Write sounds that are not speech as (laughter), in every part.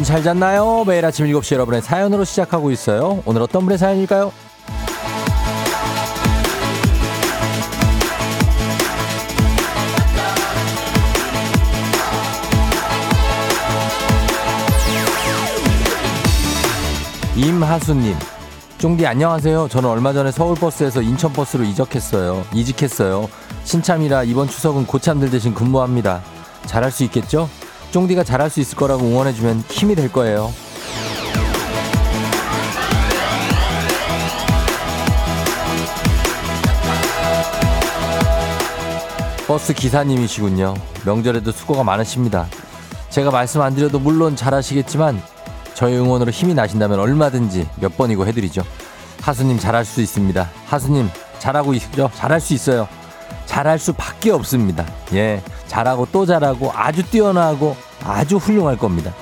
여러분 잘 잤나요? 매일 아침 7시 여러분의 사연으로 시작하고 있어요. 오늘 어떤 분의 사연일까요? 임하수님, 쫑디 안녕하세요. 저는 얼마 전에 서울버스에서 인천버스로 이적했어요. 이직했어요. 신참이라 이번 추석은 고참들 대신 근무합니다. 잘할 수 있겠죠? 쫑디가 잘할 수 있을 거라고 응원해주면 힘이 될 거예요. 버스 기사님이시군요. 명절에도 수고가 많으십니다. 제가 말씀 안 드려도 물론 잘하시겠지만 저희 응원으로 힘이 나신다면 얼마든지 몇 번이고 해드리죠. 하수님 잘할 수 있습니다. 하수님 잘하고 있죠? 잘할 수 있어요. 잘할 수밖에 없습니다. 예, 잘하고 또 잘하고 아주 뛰어나고 아주 훌륭할 겁니다.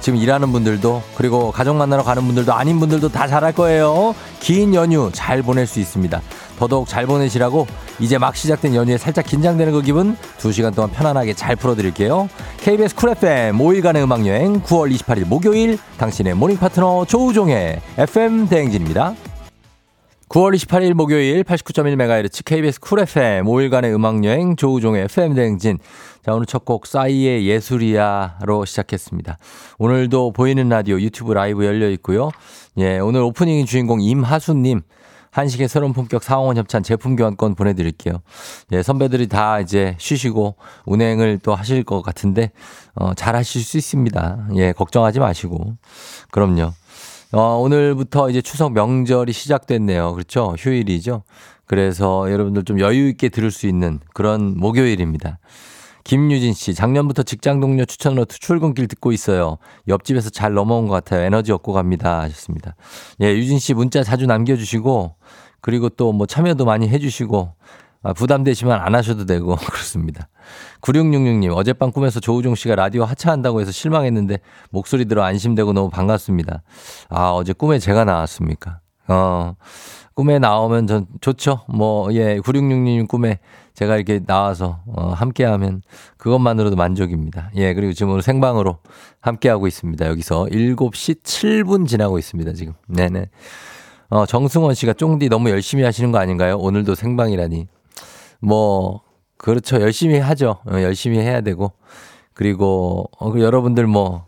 지금 일하는 분들도 그리고 가족 만나러 가는 분들도 아닌 분들도 다 잘할 거예요. 긴 연휴 잘 보낼 수 있습니다. 더더욱 잘 보내시라고 이제 막 시작된 연휴에 살짝 긴장되는 그 기분 2시간 동안 편안하게 잘 풀어드릴게요. KBS 쿨 FM 5일간의 음악여행 9월 28일 목요일 당신의 모닝 파트너 조우종의 FM 대행진입니다. 9월 28일 목요일 89.1MHz KBS 쿨 FM 5일간의 음악여행 조우종의 FM 대행진. 자, 오늘 첫 곡 싸이의 예술이야로 시작했습니다. 오늘도 보이는 라디오 유튜브 라이브 열려 있고요. 예, 오늘 오프닝 주인공 임하수님. 한식의 새로운 품격 상원 협찬 제품 교환권 보내드릴게요. 예, 선배들이 다 이제 쉬시고 운행을 또 하실 것 같은데, 어, 잘 하실 수 있습니다. 예, 걱정하지 마시고. 그럼요. 어, 오늘부터 이제 추석 명절이 시작됐네요. 그렇죠? 휴일이죠. 그래서 여러분들 좀 여유 있게 들을 수 있는 그런 목요일입니다. 김유진 씨, 작년부터 직장 동료 추천으로 출근길 듣고 있어요. 옆집에서 잘 넘어온 것 같아요. 에너지 얻고 갑니다. 하셨습니다. 예, 유진 씨 문자 자주 남겨주시고, 그리고 또 뭐 참여도 많이 해주시고, 아, 부담되시면 안 하셔도 되고, (laughs) 그렇습니다. 9666님, 어젯밤 꿈에서 조우종 씨가 라디오 하차한다고 해서 실망했는데, 목소리 들어 안심되고 너무 반갑습니다. 아, 어제 꿈에 제가 나왔습니까? 어, 꿈에 나오면 전 좋죠. 뭐, 예, 9666님 꿈에 제가 이렇게 나와서 어, 함께하면 그것만으로도 만족입니다. 예, 그리고 지금 오늘 생방으로 함께하고 있습니다. 여기서 7시 7분 지나고 있습니다. 지금. 네네. 어, 정승원 씨가 쫑디 너무 열심히 하시는 거 아닌가요? 오늘도 생방이라니. 뭐, 그렇죠. 열심히 하죠. 어, 열심히 해야 되고. 그리고, 어, 그 여러분들 뭐,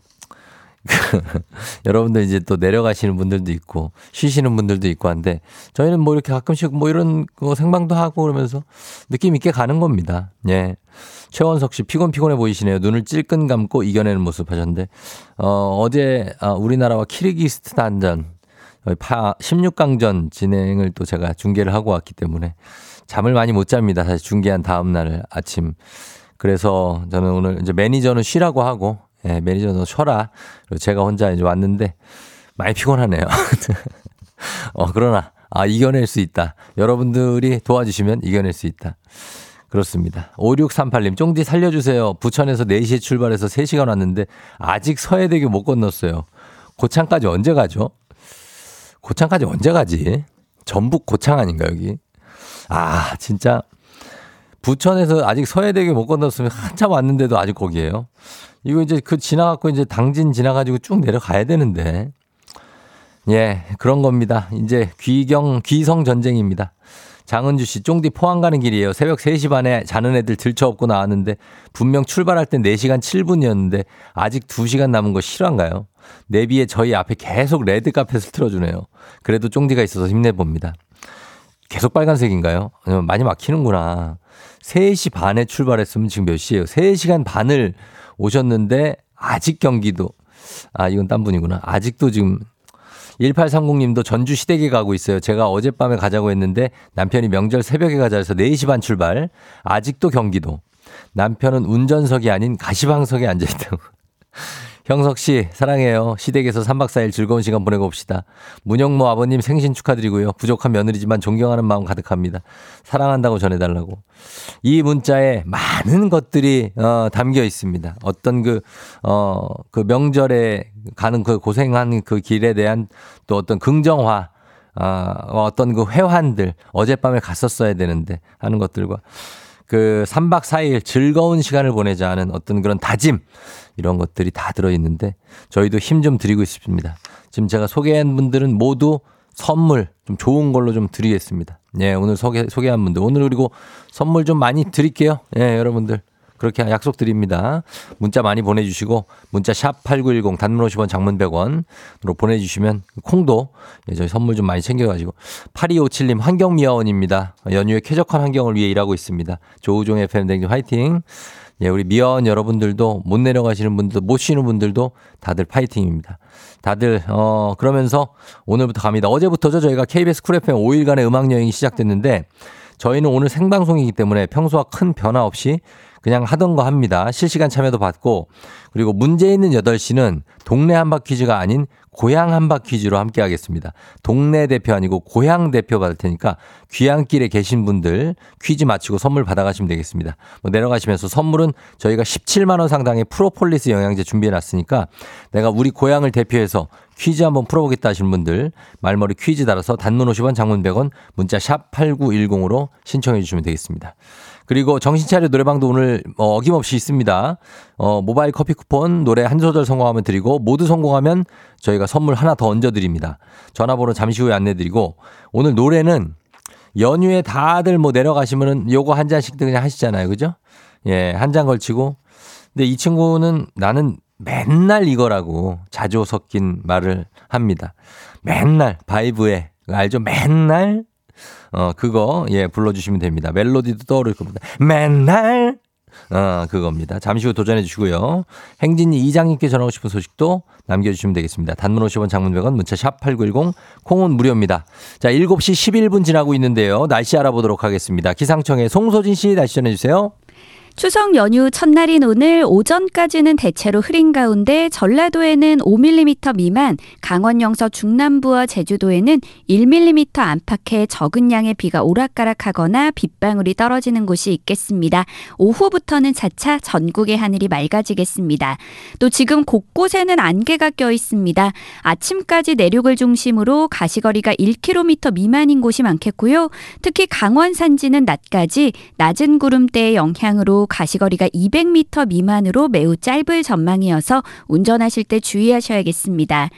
(laughs) 여러분들 이제 또 내려가시는 분들도 있고 쉬시는 분들도 있고 한데 저희는 뭐 이렇게 가끔씩 뭐 이런 거 생방도 하고 그러면서 느낌 있게 가는 겁니다. 예. 최원석 씨 피곤 피곤해 보이시네요. 눈을 찔끔 감고 이겨내는 모습 하셨는데 어 어제 아, 우리나라와 키르기스탄전 16강전 진행을 또 제가 중계를 하고 왔기 때문에 잠을 많이 못 잡니다. 사실 중계한 다음 날 아침. 그래서 저는 오늘 이제 매니저는 쉬라고 하고 예, 매니저 너 쉬어라. 그리고 제가 혼자 이제 왔는데 많이 피곤하네요. (laughs) 어, 그러나, 아, 이겨낼 수 있다. 여러분들이 도와주시면 이겨낼 수 있다. 그렇습니다. 5638님, 쫑디 살려주세요. 부천에서 4시에 출발해서 3시간 왔는데 아직 서해대교 못 건넜어요. 고창까지 언제 가죠? 고창까지 언제 가지? 전북 고창 아닌가, 여기? 아, 진짜. 부천에서 아직 서해대교 못 건넜으면 한참 왔는데도 아직 거기에요. 이거 이제 그 지나갖고 이제 당진 지나가지고 쭉 내려가야 되는데. 예, 그런 겁니다. 이제 귀경, 귀성 전쟁입니다. 장은주 씨, 쫑디 포항 가는 길이에요. 새벽 3시 반에 자는 애들 들쳐업고 나왔는데 분명 출발할 땐 4시간 7분이었는데 아직 2시간 남은 거 실화인가요? 내비에 저희 앞에 계속 레드 카펫을 틀어주네요. 그래도 쫑디가 있어서 힘내봅니다. 계속 빨간색인가요? 많이 막히는구나. 3시 반에 출발했으면 지금 몇 시예요? 3시간 반을 오셨는데 아직 경기도 아 이건 딴 분이구나. 아직도 지금 1830님도 전주 시댁에 가고 있어요. 제가 어젯밤에 가자고 했는데 남편이 명절 새벽에 가자 해서 4시 반 출발. 아직도 경기도. 남편은 운전석이 아닌 가시방석에 앉아있다고. 형석 씨, 사랑해요. 시댁에서 3박 4일 즐거운 시간 보내고 옵시다. 문영모 아버님 생신 축하드리고요. 부족한 며느리지만 존경하는 마음 가득합니다. 사랑한다고 전해달라고. 이 문자에 많은 것들이, 어, 담겨 있습니다. 어떤 그, 어, 그 명절에 가는 그 고생한 그 길에 대한 또 어떤 긍정화, 아, 어, 어떤 그 회환들, 어젯밤에 갔었어야 되는데 하는 것들과 그 3박 4일 즐거운 시간을 보내자 하는 어떤 그런 다짐 이런 것들이 다 들어있는데 저희도 힘 좀 드리고 있습니다. 지금 제가 소개한 분들은 모두 선물 좀 좋은 걸로 좀 드리겠습니다. 예, 오늘 소개, 소개한 분들. 오늘 그리고 선물 좀 많이 드릴게요. 예, 여러분들. 그렇게 약속드립니다. 문자 많이 보내주시고 문자 샵 8910 단문 50원 장문 100원으로 보내주시면 콩도 예, 저희 선물 좀 많이 챙겨가지고 8257님 환경미화원입니다. 연휴에 쾌적한 환경을 위해 일하고 있습니다. 조우종 FM 대행진 화이팅. 예, 우리 미화원 여러분들도 못 내려가시는 분들도 못 쉬는 분들도 다들 파이팅입니다. 다들 어 그러면서 오늘부터 갑니다. 어제부터죠 저희가 KBS 쿨 FM 5일간의 음악 여행이 시작됐는데 저희는 오늘 생방송이기 때문에 평소와 큰 변화 없이 그냥 하던 거 합니다. 실시간 참여도 받고 그리고 문제 있는 8시는 동네 한바퀴즈가 아닌 고향 한바 퀴즈로 함께 하겠습니다. 동네 대표 아니고 고향 대표 받을 테니까 귀향길에 계신 분들 퀴즈 마치고 선물 받아가시면 되겠습니다. 뭐 내려가시면서 선물은 저희가 17만 원 상당의 프로폴리스 영양제 준비해 놨으니까 내가 우리 고향을 대표해서 퀴즈 한번 풀어보겠다 하시는 분들 말머리 퀴즈 달아서 단문 50원 장문 100원 문자 샵 8910으로 신청해 주시면 되겠습니다. 그리고 정신차려 노래방도 오늘 어, 어김없이 있습니다. 어, 모바일 커피 쿠폰 노래 한 소절 성공하면 드리고 모두 성공하면 저희가 선물 하나 더 얹어드립니다. 전화번호 잠시 후에 안내드리고 오늘 노래는 연휴에 다들 뭐 내려가시면은 요거 한 잔씩들 그냥 하시잖아요. 그죠? 예, 한 잔 걸치고. 근데 이 친구는 나는 맨날 이거라고 자주 섞인 말을 합니다. 맨날 바이브에 알죠? 맨날 어, 그거, 예, 불러주시면 됩니다. 멜로디도 떠오를 겁니다. 맨날, 어, 그겁니다. 잠시 후 도전해 주시고요. 행진이 이장님께 전하고 싶은 소식도 남겨주시면 되겠습니다. 단문 50원 장문 100원 문자 샵 8910 콩은 무료입니다. 자, 7시 11분 지나고 있는데요. 날씨 알아보도록 하겠습니다. 기상청의 송소진 씨 날씨 전해주세요. 추석 연휴 첫날인 오늘 오전까지는 대체로 흐린 가운데 전라도에는 5mm 미만, 강원 영서 중남부와 제주도에는 1mm 안팎의 적은 양의 비가 오락가락하거나 빗방울이 떨어지는 곳이 있겠습니다. 오후부터는 차차 전국의 하늘이 맑아지겠습니다. 또 지금 곳곳에는 안개가 껴 있습니다. 아침까지 내륙을 중심으로 가시거리가 1km 미만인 곳이 많겠고요. 특히 강원 산지는 낮까지 낮은 구름대의 영향으로 가시거리가 200m 미만으로 매우 짧을 전망이어서 운전하실 때 주의하셔야겠습니다.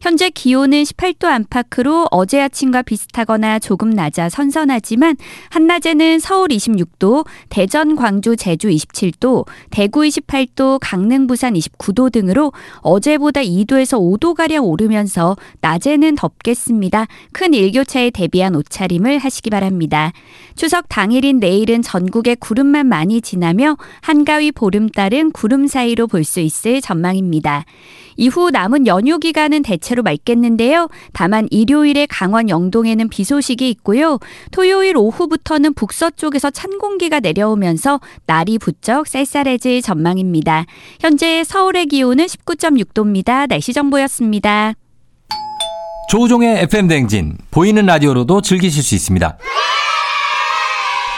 현재 기온은 18도 안팎으로 어제 아침과 비슷하거나 조금 낮아 선선하지만 한낮에는 서울 26도, 대전, 광주, 제주 27도, 대구 28도, 강릉, 부산 29도 등으로 어제보다 2도에서 5도가량 오르면서 낮에는 덥겠습니다. 큰 일교차에 대비한 옷차림을 하시기 바랍니다. 추석 당일인 내일은 전국에 구름만 많이 지나 며 한가위 보름달은 구름 사이로 볼 수 있을 전망입니다. 이후 남은 연휴 기간은 대체로 맑겠는데요. 다만 일요일에 강원 영동에는 비 소식이 있고요. 토요일 오후부터는 북서쪽에서 찬 공기가 내려오면서 날이 부쩍 쌀쌀해질 전망입니다. 현재 서울의 기온은 19.6도입니다. 날씨 정보였습니다. 조우종의 FM 댕진 보이는 라디오로도 즐기실 수 있습니다.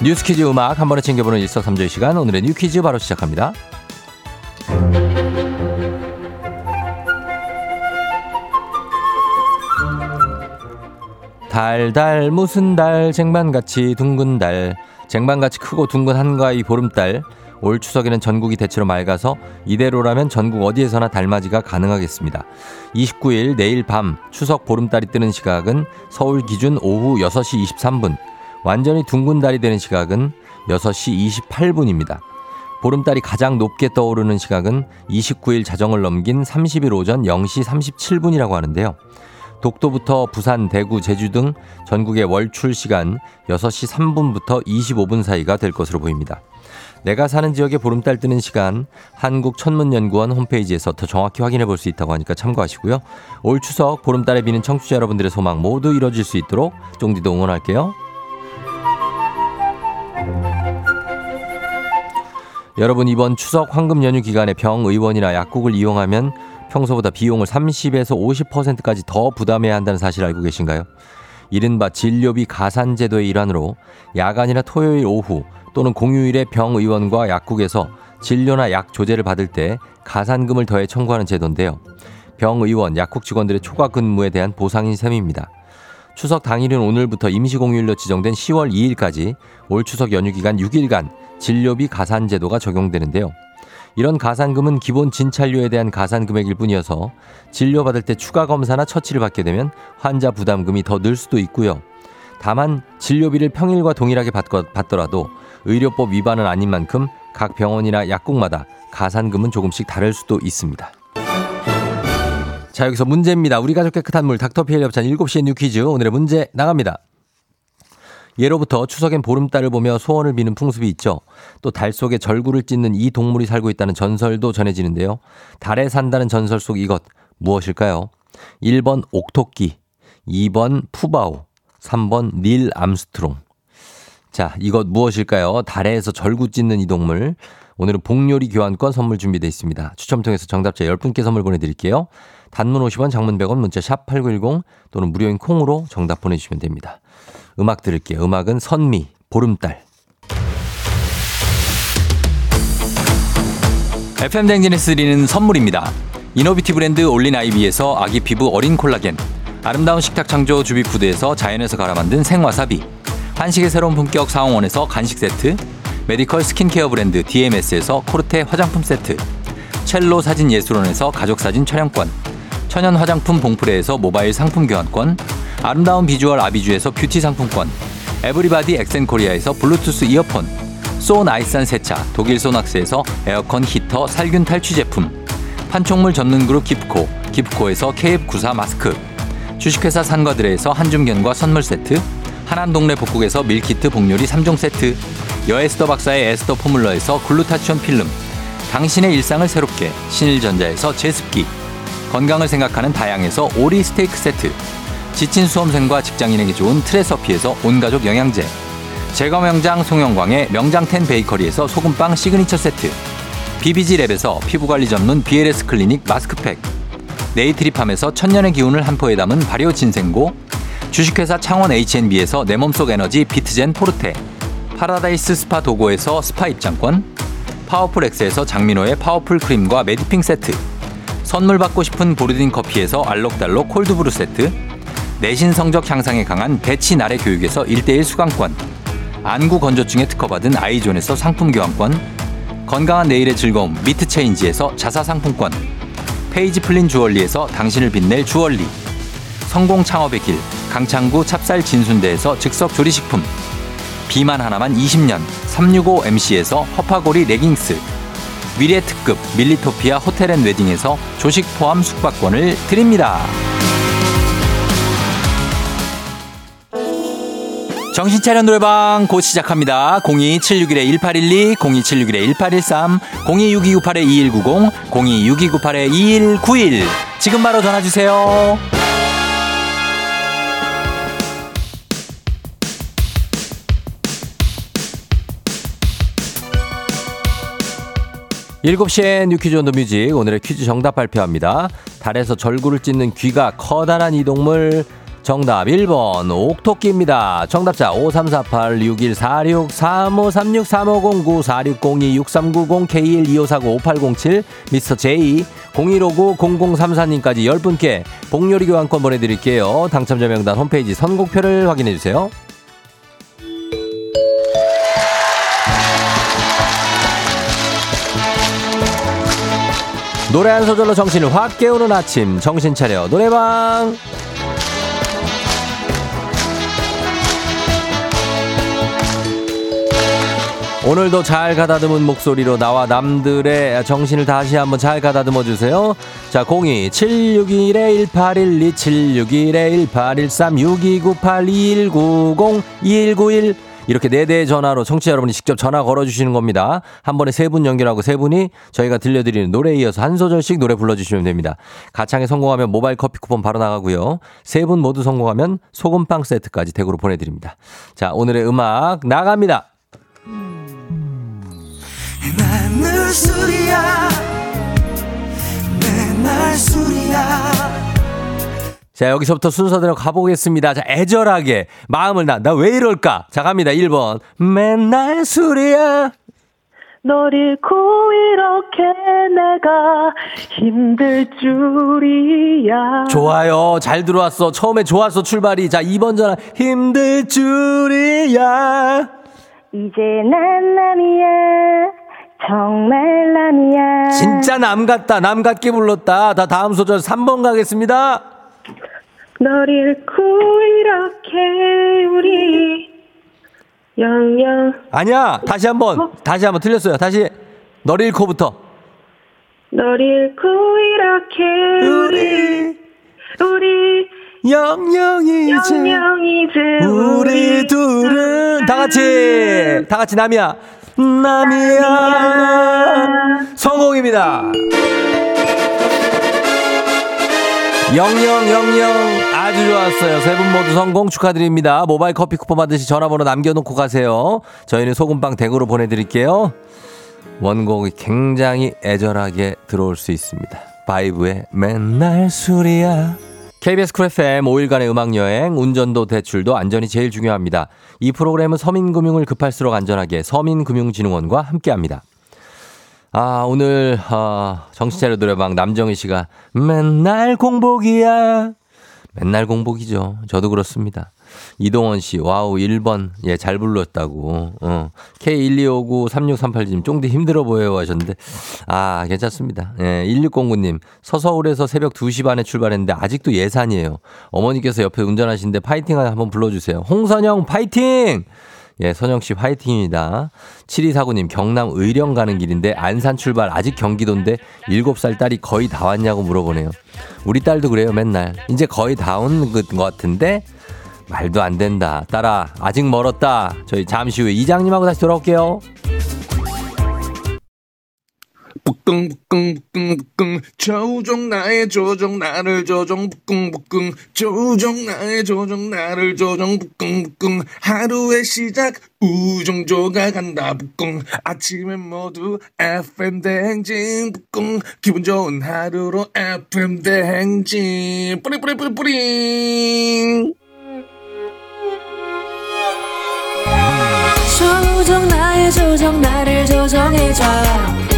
뉴스 퀴즈 음악 한 번에 챙겨보는 일석삼조의 시간 오늘의 New Quiz 바로 시작합니다. 달달 무슨 달 쟁반같이 둥근 달 쟁반같이 크고 둥근 한가위 보름달 올 추석에는 전국이 대체로 맑아서 이대로라면 전국 어디에서나 달맞이가 가능하겠습니다. 29일 내일 밤 추석 보름달이 뜨는 시각은 서울 기준 오후 6시 23분 완전히 둥근 달이 되는 시각은 6시 28분입니다. 보름달이 가장 높게 떠오르는 시각은 29일 자정을 넘긴 30일 오전 0시 37분이라고 하는데요. 독도부터 부산, 대구, 제주 등 전국의 월출 시간 6시 3분부터 25분 사이가 될 것으로 보입니다. 내가 사는 지역의 보름달 뜨는 시간 한국천문연구원 홈페이지에서 더 정확히 확인해 볼 수 있다고 하니까 참고하시고요. 올 추석 보름달에 비는 청취자 여러분들의 소망 모두 이뤄질 수 있도록 쫑디도 응원할게요. 여러분 이번 추석 황금 연휴 기간에 병의원이나 약국을 이용하면 평소보다 비용을 30에서 50%까지 더 부담해야 한다는 사실 알고 계신가요? 이른바 진료비 가산 제도의 일환으로 야간이나 토요일 오후 또는 공휴일에 병의원과 약국에서 진료나 약 조제를 받을 때 가산금을 더해 청구하는 제도인데요. 병의원, 약국 직원들의 초과 근무에 대한 보상인 셈입니다. 추석 당일은 오늘부터 임시공휴일로 지정된 10월 2일까지 올 추석 연휴 기간 6일간 진료비 가산 제도가 적용되는데요. 이런 가산금은 기본 진찰료에 대한 가산 금액일 뿐이어서 진료받을 때 추가 검사나 처치를 받게 되면 환자 부담금이 더 늘 수도 있고요. 다만 진료비를 평일과 동일하게 받더라도 의료법 위반은 아닌 만큼 각 병원이나 약국마다 가산금은 조금씩 다를 수도 있습니다. 자, 여기서 문제입니다. 우리 가족 깨끗한 물 닥터피엘 협찬 7시에 New Quiz. 오늘의 문제 나갑니다. 예로부터 추석엔 보름달을 보며 소원을 비는 풍습이 있죠. 또 달 속에 절구를 찧는 이 동물이 살고 있다는 전설도 전해지는데요. 달에 산다는 전설 속 이것 무엇일까요? 1번 옥토끼, 2번 푸바오, 3번 닐 암스트롱. 자, 이것 무엇일까요? 달에서 절구 찧는 이 동물. 오늘은 복요리 교환권 선물 준비되어 있습니다. 추첨 통해서 정답자 10분께 선물 보내드릴게요. 단문 50원, 장문 100원, 문자 샵 8910 또는 무료인 콩으로 정답 보내주시면 됩니다. 음악 들을게요. 음악은 선미, 보름달. FM 대행진에서 드리는 선물입니다. 이노비티 브랜드 올린 아이비에서 아기 피부 어린 콜라겐. 아름다운 식탁 창조 주비푸드에서 자연에서 갈아 만든 생와사비. 한식의 새로운 품격 상황원에서 간식 세트. 메디컬 스킨케어 브랜드 DMS에서 코르테 화장품 세트. 첼로 사진 예술원에서 가족 사진 촬영권. 천연 화장품 봉프레에서 모바일 상품 교환권. 아름다운 비주얼 아비주에서 뷰티 상품권 에브리바디 엑센코리아에서 블루투스 이어폰 소 나이산 세차 독일 소낙스에서 에어컨 히터 살균 탈취 제품 판촉물 전문 그룹 기프코 기프코에서 KF94 마스크 주식회사 산과들에서 한줌견과 선물 세트 하남 동네 복국에서 밀키트 복요리 3종 세트 여에스더 박사의 에스더 포뮬러에서 글루타치온 필름 당신의 일상을 새롭게 신일전자에서 제습기 건강을 생각하는 다양에서 오리 스테이크 세트. 지친 수험생과 직장인에게 좋은 트레서피에서 온가족 영양제. 제과 명장 송영광의 명장텐 베이커리에서 소금빵 시그니처 세트. BBG랩에서 피부관리 전문 BLS 클리닉 마스크팩. 네이트리팜에서 천년의 기운을 한 포에 담은 발효 진생고. 주식회사 창원 H&B에서 내 몸속 에너지 비트젠 포르테. 파라다이스 스파 도고에서 스파 입장권. 파워풀 엑스에서 장민호의 파워풀 크림과 메디핑 세트 선물 받고 싶은 보르딘 커피에서 알록달록 콜드브루 세트 내신 성적 향상에 강한 대치 나래 교육에서 1대1 수강권, 안구 건조증에 특허받은 아이존에서 상품 교환권, 건강한 내일의 즐거움 미트 체인지에서 자사 상품권, 페이지 플린 주얼리에서 당신을 빛낼 주얼리, 성공 창업의 길 강창구 찹쌀 진순대에서 즉석 조리식품, 비만 하나만 20년 365MC에서 허파고리 레깅스, 미래 특급 밀리토피아 호텔 앤 웨딩에서 조식 포함 숙박권을 드립니다. 정신차려 노래방 곧 시작합니다. 02761-1812, 02761-1813, 026298-2190, 026298-2191. 지금 바로 전화주세요. 일곱 시에 뉴퀴즈 온 더 뮤직 오늘의 퀴즈 정답 발표합니다. 달에서 절구를 찢는 귀가 커다란 이 동물 정답 1번 옥토끼입니다. 정답자 5348-6146-3536-3509-4602-6390-K12549-5807 미스터 J 0159-0034님까지 10분께 복요리 교환권 보내드릴게요. 당첨자 명단 홈페이지 선곡표를 확인해주세요. 노래 한 소절로 정신을 확 깨우는 아침 정신 차려 노래방 오늘도 잘 가다듬은 목소리로 나와 남들의 정신을 다시 한번 잘 가다듬어 주세요. 자, 02 761 1812 761 1813 6298 2190 2191 이렇게 네대 전화로 청취자 여러분이 직접 전화 걸어주시는 겁니다. 한 번에 세 분 연결하고 세 분이 저희가 들려드리는 노래에 이어서 한 소절씩 노래 불러주시면 됩니다. 가창에 성공하면 모바일 커피 쿠폰 바로 나가고요. 세 분 모두 성공하면 소금빵 세트까지 댁으로 보내드립니다. 자, 오늘의 음악 나갑니다. 맨날 술이야 맨날 술이야 자, 여기서부터 순서대로 가보겠습니다. 자, 애절하게 마음을 나, 나 왜 이럴까? 자, 갑니다. 1번. 맨날 술이야. 널 잃고 이렇게 내가 힘들 줄이야. 좋아요. 잘 들어왔어. 처음에 좋았어, 출발이. 자, 2번 전화. 힘들 줄이야. 이제 난 남이야. 정말 남이야. 진짜 남 같다. 남 같게 불렀다. 다 다음 소절 3번 가겠습니다. 널 잃고 이렇게 우리 영영 아니야. 다시 한 번. 다시 한번 틀렸어요. 다시. 널 잃고부터. 널 잃고 이렇게 우리 우리 영영이 이제. 영영 이제 우리 둘은 다 같이 다 같이 남이야 남이야 성공입니다 영영영영. 아주 좋았어요. 세 분 모두 성공 축하드립니다. 모바일 커피 쿠폰 받으시 전화번호 남겨놓고 가세요. 저희는 소금빵 댁으로 보내드릴게요. 원곡이 굉장히 애절하게 들어올 수 있습니다. 바이브의 맨날 술이야. KBS 쿨 FM 5일간의 음악여행, 운전도 대출도 안전이 제일 중요합니다. 이 프로그램은 서민금융을 급할수록 안전하게 서민금융진흥원과 함께합니다. 아, 오늘, 어, 정신차려 노래방 남정희 씨가 맨날 공복이야. 맨날 공복이죠. 저도 그렇습니다. 이동원 씨, 와우, 1번. 예, 잘 불렀다고. 어. K1259-3638님, 쫑디 힘들어 보여요 하셨는데, 아, 괜찮습니다. 예, 1609님, 서서울에서 새벽 2시 반에 출발했는데, 아직도 예산이에요. 어머니께서 옆에 운전하시는데, 파이팅 한번 불러주세요. 홍선영, 파이팅! 예, 선영 씨 화이팅입니다. 7249님, 경남 의령 가는 길인데 안산 출발 아직 경기도인데 7살 딸이 거의 다 왔냐고 물어보네요. 우리 딸도 그래요, 맨날. 이제 거의 다 온 것 같은데 말도 안 된다. 딸아, 아직 멀었다. 저희 잠시 후에 이장님하고 다시 돌아올게요. 북궁 북궁 북궁 조종 나의 조종 나를 조종 북궁 북궁. 조종 나의 조종 나를 조종 북궁 북궁. 하루의 시작 우정조가 간다 북궁. 아침엔 모두 FM 대행진 북궁. 기분 좋은 하루로 FM 대행진. 뿌리 뿌리 뿌리 뿌리 조정 나의 조정 나를 조정해줘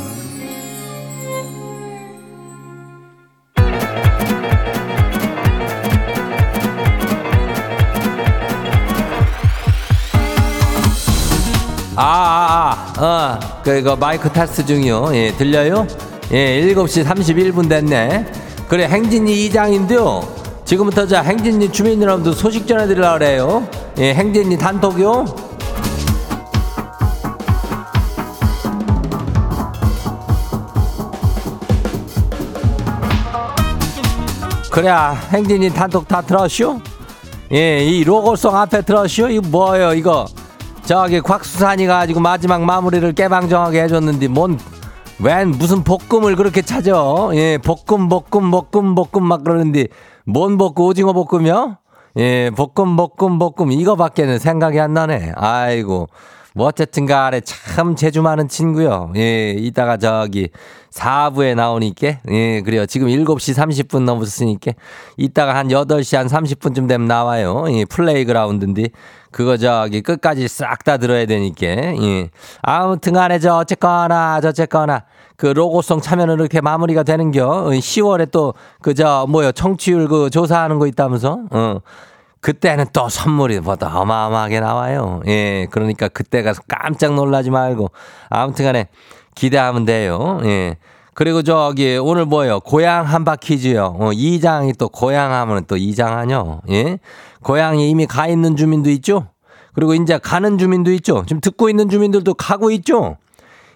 아, 아, 아, 어, 그, 이거 마이크 테스트 중이요. 예, 들려요? 예, 7시 31분 됐네. 그래, 행진이 이장인데요. 지금부터 자, 행진이 주민 여러분들 소식 전해드리려고 그래요. 예, 행진이 단톡요. 그래, 행진이 단톡 다 들었슈? 예, 이 로고송 앞에 들었슈? 이거 뭐예요, 이거? 저기 곽수산이 가지고 마지막 마무리를 깨방정하게 해줬는데 뭔 웬 무슨 볶음을 그렇게 찾아? 예 볶음 볶음 볶음 볶음 막 그러는데 뭔 볶음 오징어 볶음이요? 예 볶음 볶음 볶음. 이거밖에는 생각이 안 나네. 아이고 뭐 어쨌든 간에 참 재주 많은 친구요. 예 이따가 저기 4부에 나오니까 예 그래요. 지금 7시 30분 넘었으니까 이따가 한 8시 한 30분쯤 되면 나와요. 예 플레이그라운드인데 그거 저기 끝까지 싹 다 들어야 되니까 예. 아무튼 간에 저 어쨌거나 저쨌거나 그 로고송 참여는 이렇게 마무리가 되는겨. 10월에 또 그저 뭐요? 청취율 그 조사하는 거 있다면서? 어 그때는 또 선물이 뭐더 어마어마하게 나와요 예 그러니까 그때 가서 깜짝 놀라지 말고 아무튼 간에 기대하면 돼요 예 그리고 저기 오늘 뭐예요 고향 한바 퀴즈요 어, 이장이 또 고향 하면 또 이장하뇨 예 고향에 이미 가 있는 주민도 있죠? 그리고 이제 가는 주민도 있죠? 지금 듣고 있는 주민들도 가고 있죠?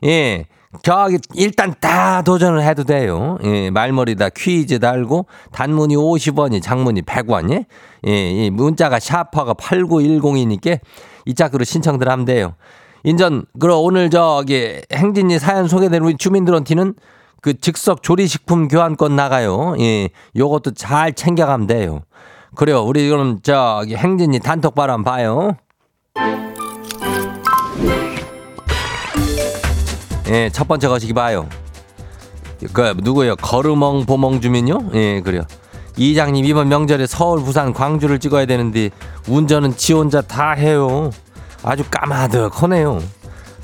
예. 저기 일단 다 도전을 해도 돼요. 예, 말머리다 퀴즈 달고 단문이 50원이 장문이 100원. 예? 예, 이 문자가 샤퍼가 8910이니까 이 짝으로 신청들 하면 돼요. 인전, 그럼 오늘 저기 행진이 사연 소개된 우리 주민들한테는 그 즉석 조리식품 교환권 나가요. 예. 요것도 잘 챙겨가면 돼요. 그래요. 우리 그럼 저기 행진이 단톡 바람 봐요. 예, 첫 번째 거시기 봐요. 그 누구요? 거르멍 보멍 주민요? 예, 그래요. 이장님 이번 명절에 서울, 부산, 광주를 찍어야 되는데 운전은 지 혼자 다 해요. 아주 까마득하네요.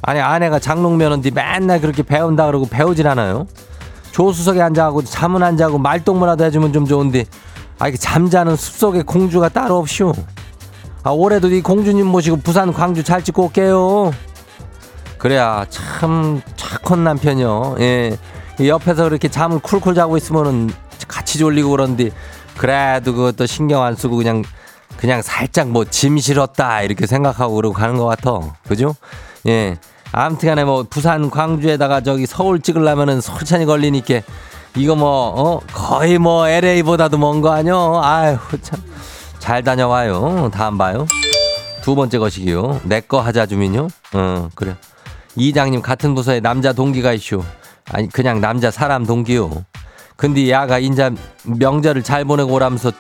아니 아내가 장롱면허인데 맨날 그렇게 배운다 그러고 배우질 않아요. 조수석에 앉아가고 잠은 안 자고 말동무라도 해주면 좀 좋은데 아 이게 잠자는 숲속에 공주가 따로 없쇼. 아 올해도 이 공주님 모시고 부산 광주 잘 찍고 올게요. 그래야 참 착한 남편이요. 예. 이 옆에서 그렇게 잠을 쿨쿨 자고 있으면은 같이 졸리고 그런데 그래도 그것도 신경 안 쓰고 그냥 그냥 살짝 뭐 짐 실었다 이렇게 생각하고 그러고 가는 것 같아. 그죠? 예. 아무튼 간에 뭐 부산 광주에다가 저기 서울 찍으려면은 설찬이 걸리니까 이거 뭐, 어, 거의 뭐 LA보다도 먼 거 아니요? 아유, 참. 잘 다녀와요. 다음 봐요. 두 번째 것이기요. 내 거 하자 주민요. 어, 그래. 이장님 같은 부서에 남자 동기가 있쇼. 아니, 그냥 남자 사람 동기요. 근데 야가 인자 명절을 잘 보내고 오라면서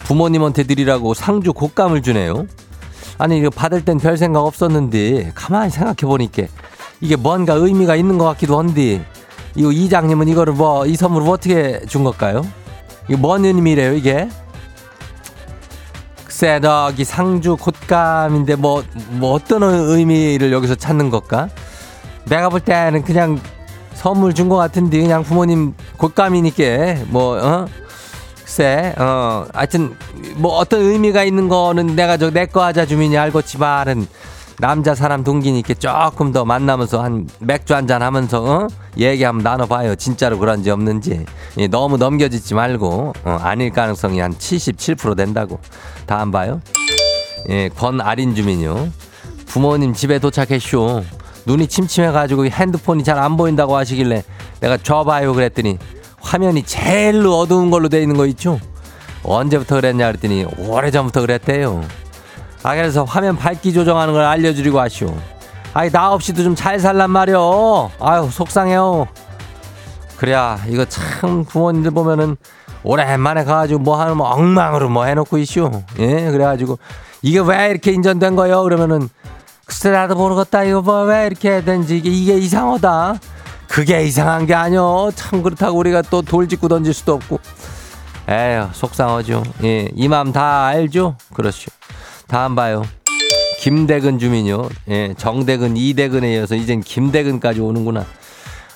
부모님한테 드리라고 상주 곶감을 주네요. 아니 이거 받을 땐 별 생각 없었는데 가만히 생각해 보니까 이게 뭔가 의미가 있는 것 같기도 한데 이거 이장님은 이거를 뭐 이 선물을 어떻게 준 걸까요? 이게 뭔 의미래요 이게? 글쎄 저기 상주 곶감인데 뭐, 뭐 어떤 의미를 여기서 찾는 걸까? 내가 볼 때는 그냥 선물 준 것 같은데 그냥 부모님 곶감이니까 뭐 어? 글쎄 어. 하여튼 뭐 어떤 의미가 있는 거는 내가 저 내 거 하자 주민이 알겠지만은 남자 사람 동기니까 조금 더 만나면서 한 맥주 한 잔 하면서 어? 얘기 한번 나눠봐요. 진짜로 그런지 없는지. 예, 너무 넘겨짓지 말고 어, 아닐 가능성이 한 77% 된다고. 다음 봐요. 예 권아린 주민요. 부모님 집에 도착했쇼 눈이 침침해가지고 핸드폰이 잘 안 보인다고 하시길래 내가 줘봐요 그랬더니 화면이 제일 어두운 걸로 돼 있는 거 있죠? 언제부터 그랬냐 그랬더니 오래전부터 그랬대요. 아 그래서 화면 밝기 조정하는 걸 알려드리고 하시오. 아이 나 없이도 좀 잘 살란 말이오. 아유 속상해요. 그래야 이거 참 부모님들 보면은 오랜만에 가가지고 뭐 하는 뭐 엉망으로 뭐 해놓고 있쇼. 예 그래가지고 이게 왜 이렇게 인전된 거요? 그러면은 글쎄 나도 모르겠다 이거 뭐왜 이렇게 된지 이게 이게 이상하다. 그게 이상한 게 아니요. 참 그렇다고 우리가 또 돌직구 던질 수도 없고. 에휴 속상하죠. 예, 이 마음 다 알죠. 그렇죠. 다음 봐요. 김대근 주민요. 예, 정대근, 이대근에 이어서 이젠 김대근까지 오는구나.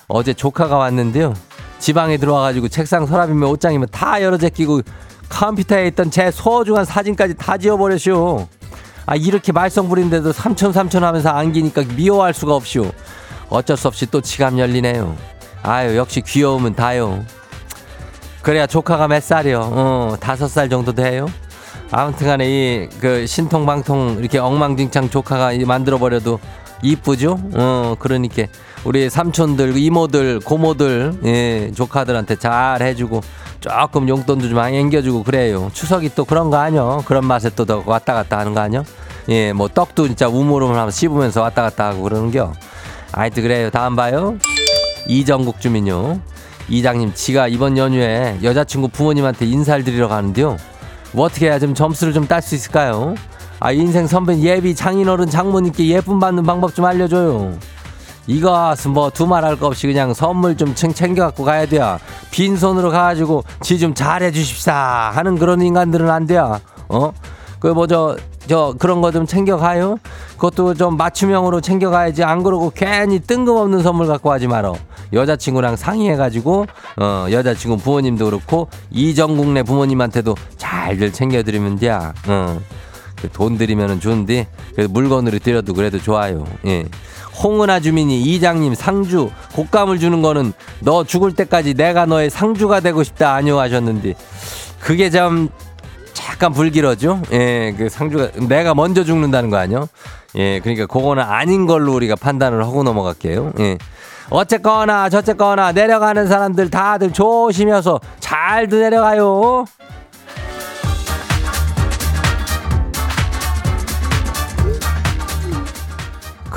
어제 조카가 왔는데요. 지방에 들어와가지고 책상 서랍이면 옷장이면 다 열어 제끼고 컴퓨터에 있던 제 소중한 사진까지 다 지워버렸쇼. 아 이렇게 말썽 부리는데도 삼촌 삼촌 하면서 안기니까 미워할 수가 없쇼. 어쩔 수 없이 또 지갑 열리네요. 아유 역시 귀여우면 다요. 그래야 조카가 몇 살이요? 어 다섯 살 정도 돼요. 아무튼간에 이 그 신통방통 이렇게 엉망진창 조카가 만들어 버려도 이쁘죠? 어 그러니까 우리 삼촌들 이모들 고모들 예 조카들한테 잘 해주고 조금 용돈도 좀 많이 앵겨주고 그래요. 추석이 또 그런 거 아니요? 그런 맛에 또 더 왔다 갔다 하는 거 아니요? 예, 뭐 떡도 진짜 우물우물 하면서 씹으면서 왔다 갔다 하고 그러는겨. 아이트 그래요. 다음 봐요. 이정국 주민요. 이장님, 지가 이번 연휴에 여자친구 부모님한테 인사를 드리러 가는데요. 뭐 어떻게 해야 좀 점수를 좀 딸 수 있을까요? 아, 인생 선배 예비 장인어른 장모님께 예쁨 받는 방법 좀 알려줘요. 이거 뭐 두말할 거 없이 그냥 선물 좀 챙겨 갖고 가야 돼요. 빈손으로 가가지고 지 좀 잘해 주십사 하는 그런 인간들은 안 돼요. 어? 그 뭐저 저 그런 거 좀 챙겨 가요. 그것도 좀 맞춤형으로 챙겨 가야지. 안 그러고 괜히 뜬금없는 선물 갖고 하지 말어. 여자친구랑 상의해가지고 어 여자친구 부모님도 그렇고 이정국네 부모님한테도 잘들 챙겨드리면 돼. 어. 그 돈 드리면은 좋은데 그래도 물건으로 드려도 그래도 좋아요. 예. 홍은아 주민이 이장님 상주 곶감을 주는 거는 너 죽을 때까지 내가 너의 상주가 되고 싶다 아니요 하셨는데 그게 좀 약간 불길하죠. 예, 그 상주가 내가 먼저 죽는다는 거 아니요? 예, 그러니까 그거는 아닌 걸로 우리가 판단을 하고 넘어갈게요. 예. 어쨌거나 저쨌거나 내려가는 사람들 다들 조심해서 잘들 내려가요.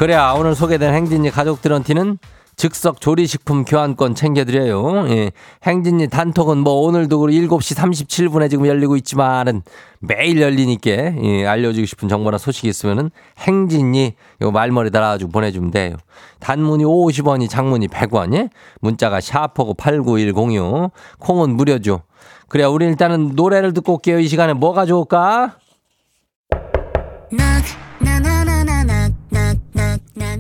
그래야 오늘 소개된 행진이 가족들한테는 즉석 조리식품 교환권 챙겨드려요. 예. 행진이 단톡은 뭐 오늘도 7시 37분에 지금 열리고 있지만은 매일 열리니까 예, 알려주고 싶은 정보나 소식이 있으면은 행진이 요 말머리 달아가지고 보내주면 돼요. 단문이 50원이 장문이 100원 예? 문자가 샤퍼고 89106 콩은 무료죠. 그래 우리 일단은 노래를 듣고 올게요. 이 시간에 뭐가 좋을까?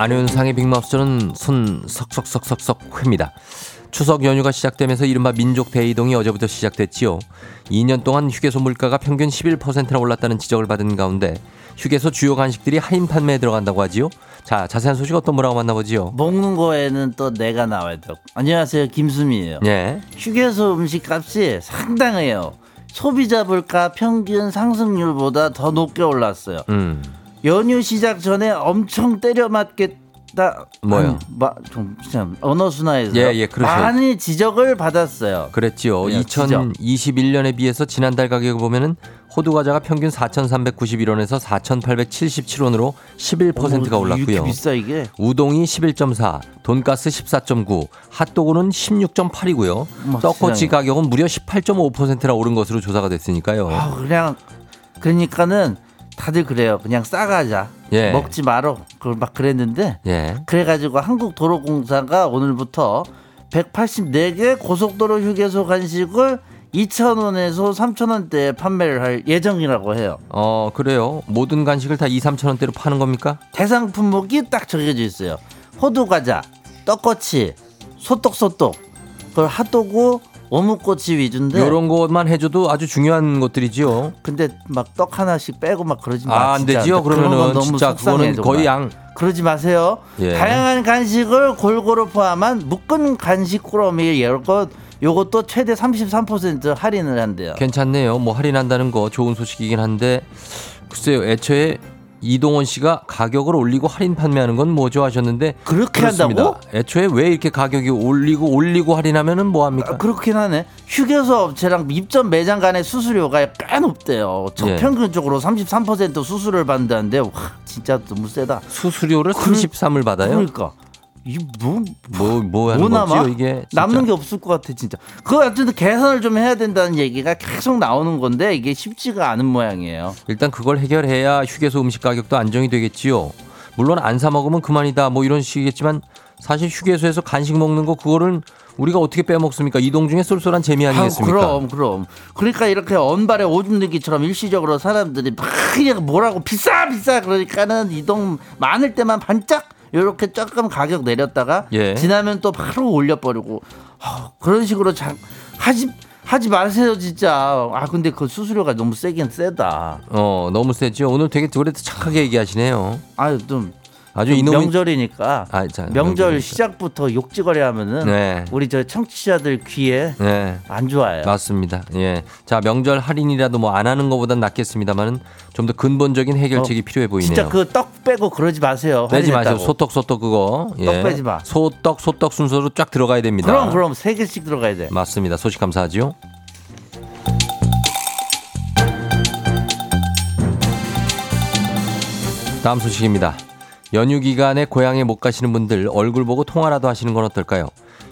안윤상의 빅마우스는 손 석석석석석 회입니다. 추석 연휴가 시작되면서 이른바 민족 대이동이 어제부터 시작됐지요. 2년 동안 휴게소 물가가 평균 11%나 올랐다는 지적을 받은 가운데 휴게소 주요 간식들이 할인 판매에 들어간다고 하지요. 자, 자세한 소식 어떤 분하고 만나보지요. 먹는 거에는 또 내가 나와야 돼. 안녕하세요, 김수미예요. 예. 휴게소 음식 값이 상당해요. 소비자 물가 평균 상승률보다 더 높게 올랐어요. 음. 연휴 시작 전에 엄청 때려 맞겠다. 뭐요? 좀 진짜 언어 순화에서 예, 예. 많이 지적을 받았어요. 그랬지요. 그냥 지적. 2021년에 비해서 지난달 가격을 보면은 호두 과자가 평균 4,391원에서 4,877원으로 11%가 어머, 올랐고요. 비싸 이게. 우동이 11.4, 돈가스 14.9, 핫도그는 16.8이고요. 어머, 떡꼬치. 가격은 무려 18.5%나 오른 것으로 조사가 됐으니까요. 아, 그냥 그러니까는 다들 그래요. 그냥 싸가자. 예. 먹지 말어. 그걸 막 그랬는데 예. 그래가지고 한국도로공사가 오늘부터 184개 고속도로 휴게소 간식을 2,000원에서 3,000원대에 판매를 할 예정이라고 해요. 어, 그래요. 모든 간식을 다 2, 3천 원대로 파는 겁니까? 대상 품목이 딱 정해져 있어요. 호두 과자, 떡꼬치, 소떡소떡, 그걸 핫도그, 어묵꼬치 위주인데. 요런 것만 해줘도 아주 중요한 것들이지요. 근데 막 떡 하나씩 빼고 막 그러지 마. 아, 안. 되지요. 그러면은 너무 진짜 속상해, 그거는. 거의 양 그러지 마세요. 예. 다양한 간식을 골고루 포함한 묶은 간식 꾸러미 열것 요것도 최대 33% 할인을 한대요. 괜찮네요. 뭐 할인한다는 거 좋은 소식이긴 한데 글쎄요. 애초에 이동원 씨가 가격을 올리고 할인 판매하는 건 뭐죠 하셨는데 그렇게 그렇습니다. 한다고? 애초에 왜 이렇게 가격이 올리고 올리고 할인하면은 뭐 합니까? 아, 그렇긴 하네. 휴게소 업체랑 입점 매장 간의 수수료가 꽤 높대요. 저 예. 평균적으로 33% 수수료를 받는다는데 와 진짜 너무 세다. 수수료를 그- 33을 받아요? 그러니까 이뭐 뭐, 뭐 하는 뭐 거지요, 남아? 이게? 진짜. 남는 게 없을 것 같아 진짜. 그거 어쨌든 개선을 좀 해야 된다는 얘기가 계속 나오는 건데 이게 쉽지가 않은 모양이에요. 일단 그걸 해결해야 휴게소 음식 가격도 안정이 되겠지요. 물론 안 사 먹으면 그만이다 뭐 이런 식이겠지만 사실 휴게소에서 간식 먹는 거 그거를 우리가 어떻게 빼먹습니까? 이동 중에 쏠쏠한 재미 아니겠습니까? 아유, 그럼 그럼. 그러니까 이렇게 언발에 오줌 넣기처럼 일시적으로 사람들이 막 그냥 뭐라고 비싸 비싸 그러니까는 이동 많을 때만 반짝 요렇게 조금 가격 내렸다가 예. 지나면 또 바로 올려버리고 아, 그런 식으로 자, 하지 하지 마세요 진짜. 아 근데 그 수수료가 너무 세긴 세다. 어 너무 세죠. 오늘 되게 그래도 착하게 얘기하시네요. 아유 좀 아주 이놈이 명절이니까 아, 자, 명절. 시작부터 욕지거리 하면은 네. 우리 저 청취자들 귀에 네. 안 좋아요. 맞습니다. 예. 자, 명절 할인이라도 뭐 안 하는 것보단 낫겠습니다만은 좀 더 근본적인 해결책이 어, 필요해 보이네요. 진짜 그 떡 빼고 그러지 마세요. 빼지 마세요. 할인했다고. 소떡 소떡 그거. 예. 떡 빼지 마. 소떡 소떡 순서로 쫙 들어가야 됩니다. 그럼 그럼 세 개씩 들어가야 돼. 맞습니다. 소식 감사하지요. 다음 소식입니다. 연휴 기간에 고향에 못 가시는 분들 얼굴 보고 통화라도 하시는 건 어떨까요?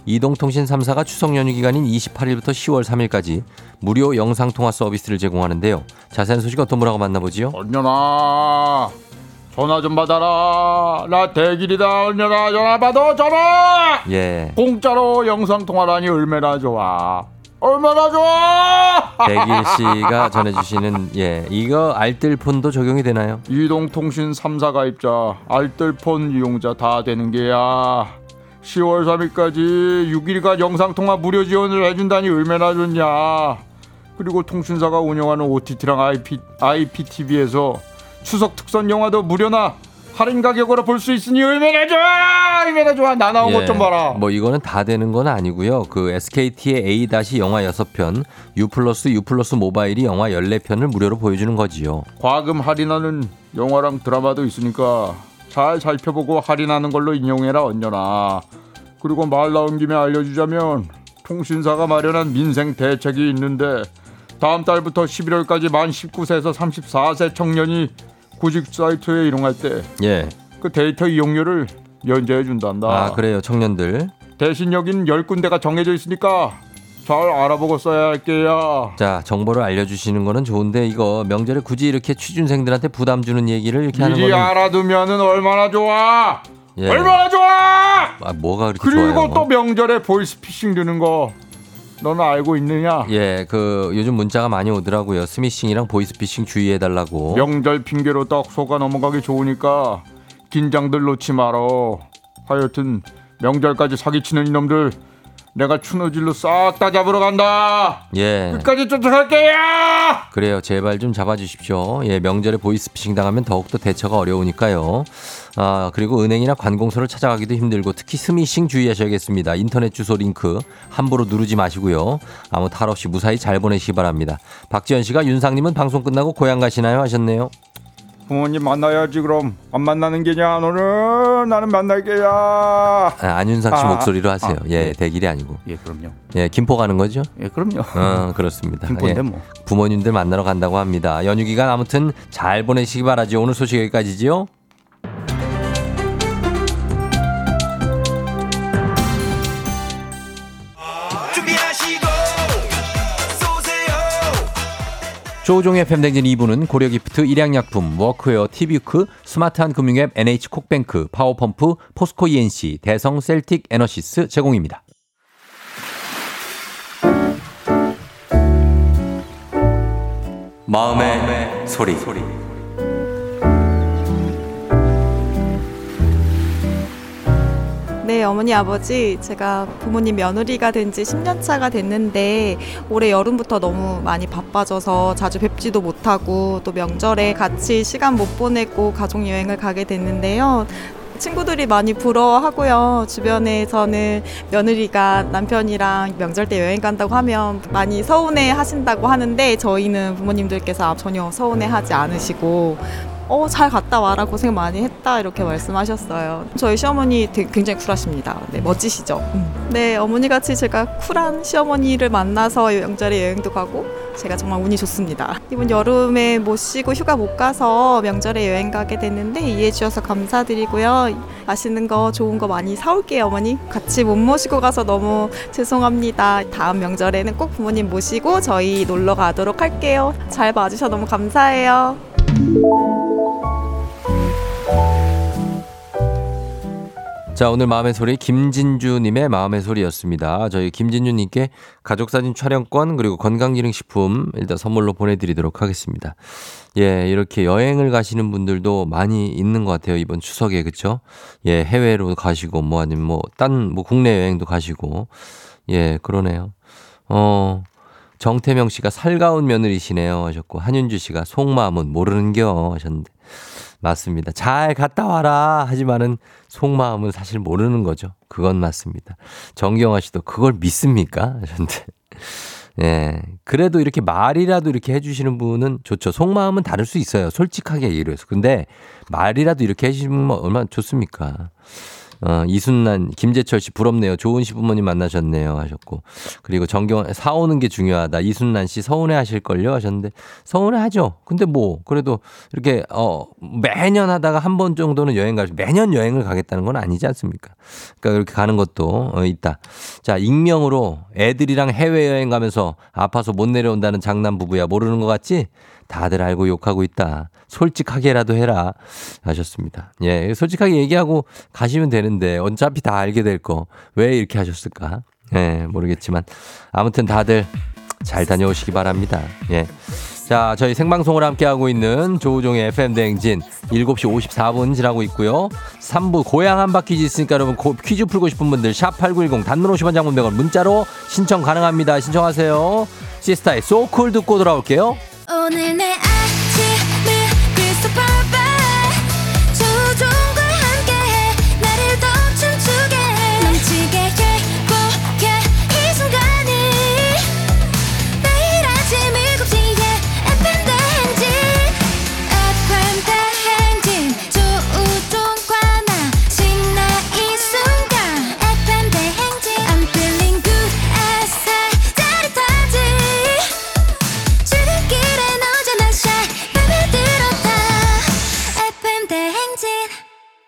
이동통신 3사가 추석 연휴 기간인 28일부터 10월 3일까지 무료 영상 통화 서비스를 제공하는데요. 자세한 소식 어떤 분하고 만나보지요? 언년아 전화 좀 받아라 나 대길이다 언년아 전화 받아 전화 예. 공짜로 영상 통화라니 얼마나 좋아 얼마나 좋아! (laughs) 대길 씨가 전해주시는 예 이거 알뜰폰도 적용이 되나요? 이동통신 3사 가입자 알뜰폰 이용자 다 되는 게야. 10월 3일까지 6일간 영상통화 무료 지원을 해준다니 얼마나 좋냐. 그리고 통신사가 운영하는 OTT랑 IP, IPTV에서 추석 특선 영화도 무료나 할인 가격으로 볼 수 있으니 얼마나 좋아! 얼마나 좋아! 나 나온 것좀 봐라. 뭐 이거는 다 되는 건 아니고요. 그 SKT의 A 다시 영화 6편, U 플러스 U 플러스 모바일이 영화 14편을 무료로 보여주는 거지요. 과금 할인하는 영화랑 드라마도 있으니까 잘 살펴보고 할인하는 걸로 이용해라 언녀나. 그리고 말 나온 김에 알려주자면 통신사가 마련한 민생 대책이 있는데 다음 달부터 11월까지 만 19세에서 34세 청년이 구직 사이트에 이용할 때그 예. 데이터 이용료를 면제해 준단다. 아, 그래요. 청년들. 대신 여긴 10군데가 정해져 있으니까 잘 알아보고 써야 할게요. 자, 정보를 알려주시는 거는 좋은데 이거 명절에 굳이 이렇게 취준생들한테 부담 주는 얘기를 이렇게 하는 미리 거는 알아두면은 얼마나 좋아. 예. 얼마나 좋아. 아, 뭐가 그렇게 그리고 좋아요? 또 명절에 보이스피싱 드는 거 너는 알고 있느냐? 예, 그 요즘 문자가 많이 오더라고요. 스미싱이랑 보이스피싱 주의해 달라고. 명절 핑계로 딱 속아 넘어가기 좋으니까 긴장들 놓지 말어. 하여튼 명절까지 사기치는 이놈들 내가 추노질로 싹 다 잡으러 간다. 예. 끝까지 쫓아갈게요. 그래요. 제발 좀 잡아주십시오. 예, 명절에 보이스피싱 당하면 더욱더 대처가 어려우니까요. 아, 그리고 은행이나 관공서를 찾아가기도 힘들고 특히 스미싱 주의하셔야겠습니다. 인터넷 주소 링크 함부로 누르지 마시고요. 아무 탈 없이 무사히 잘 보내시기 바랍니다. 박지현 씨가 윤상님은 방송 끝나고 고향 가시나요? 하셨네요. 부모님 만나야지 그럼 안 만나는 게냐 너는 나는 만날 게야. 아, 안윤상 씨 아, 목소리로 하세요. 아, 예, 네. 대길이 아니고. 예 그럼요. 예, 김포 가는 거죠? 예 그럼요. 어, 그렇습니다. (laughs) 김포인데 예. 뭐. 부모님들 만나러 간다고 합니다. 연휴 기간 아무튼 잘 보내시기 바라죠. 오늘 소식 여기까지지요. 조우종의 FM 대행진 2부는 고려기프트, 일양약품, 워크웨어, 티뷰크, 스마트한 금융앱 NH콕뱅크, 파워펌프, 포스코 E&C, 대성 셀틱 에너시스 제공입니다. 마음의, 소리. 네, 어머니, 아버지, 제가 부모님 며느리가 된 지 10년 차가 됐는데 올해 여름부터 너무 많이 바빠져서 자주 뵙지도 못하고 또 명절에 같이 시간 못 보내고 가족 여행을 가게 됐는데요. 친구들이 많이 부러워하고요. 주변에서는 며느리가 남편이랑 명절 때 여행 간다고 하면 많이 서운해 하신다고 하는데 저희는 부모님들께서 전혀 서운해 하지 않으시고 어, 잘 갔다 와라 고생 많이 했다 이렇게 말씀하셨어요. 저희 시어머니 되게 굉장히 쿨하십니다. 네, 멋지시죠? 음. 네, 어머니 같이 제가 쿨한 시어머니를 만나서 명절에 여행도 가고 제가 정말 운이 좋습니다. 이번 여름에 못 쉬고 휴가 못 가서 명절에 여행 가게 됐는데 이해해 주셔서 감사드리고요. 맛있는 거 좋은 거 많이 사올게요, 어머니. 같이 못 모시고 가서 너무 죄송합니다. 다음 명절에는 꼭 부모님 모시고 저희 놀러 가도록 할게요. 잘 봐주셔서 너무 감사해요. 자, 오늘 마음의 소리 김진주님의 마음의 소리였습니다. 저희 김진주님께 가족사진 촬영권 그리고 건강기능식품 일단 선물로 보내드리도록 하겠습니다. 예, 이렇게 여행을 가시는 분들도 많이 있는 것 같아요. 이번 추석에 그쵸? 예, 해외로 가시고 뭐 아니면 뭐 딴 뭐 국내 여행도 가시고 예, 그러네요. 어. 정태명 씨가 살가운 며느리시네요 하셨고 한윤주 씨가 속마음은 모르는겨 하셨는데 맞습니다. 잘 갔다 와라 하지만은 속마음은 사실 모르는 거죠. 그건 맞습니다. 정경화 씨도 그걸 믿습니까? 하셨는데 (laughs) 예. 그래도 이렇게 말이라도 이렇게 해주시는 분은 좋죠. 속마음은 다를 수 있어요. 솔직하게 얘기를 해서. 근데 말이라도 이렇게 해주시면 얼마나 좋습니까? 어, 이순란, 김재철 씨 부럽네요. 좋은 시부모님 만나셨네요. 하셨고. 그리고 정경, 사오는 게 중요하다. 이순란 씨 서운해 하실걸요? 하셨는데, 서운해 하죠. 근데 뭐, 그래도 이렇게, 어, 매년 하다가 한 번 정도는 여행 갈, 매년 여행을 가겠다는 건 아니지 않습니까? 그러니까 그렇게 가는 것도 어, 있다. 자, 익명으로 애들이랑 해외여행 가면서 아파서 못 내려온다는 장남 부부야. 모르는 것 같지? 다들 알고 욕하고 있다. 솔직하게라도 해라. 하셨습니다. 예, 솔직하게 얘기하고 가시면 되는데 어차피 다 알게 될 거. 왜 이렇게 하셨을까? 예, 모르겠지만 아무튼 다들 잘 다녀오시기 바랍니다. 예. 자, 저희 생방송을 함께하고 있는 조우종의 FM대행진 7시 54분 지나고 있고요. 3부 고향 한 바 퀴즈 있으니까 여러분 고- 퀴즈 풀고 싶은 분들 샵8910 단문 50원 장문 100원 문자로 신청 가능합니다. 신청하세요. 시스타의 소쿨 듣고 돌아올게요. 오늘 내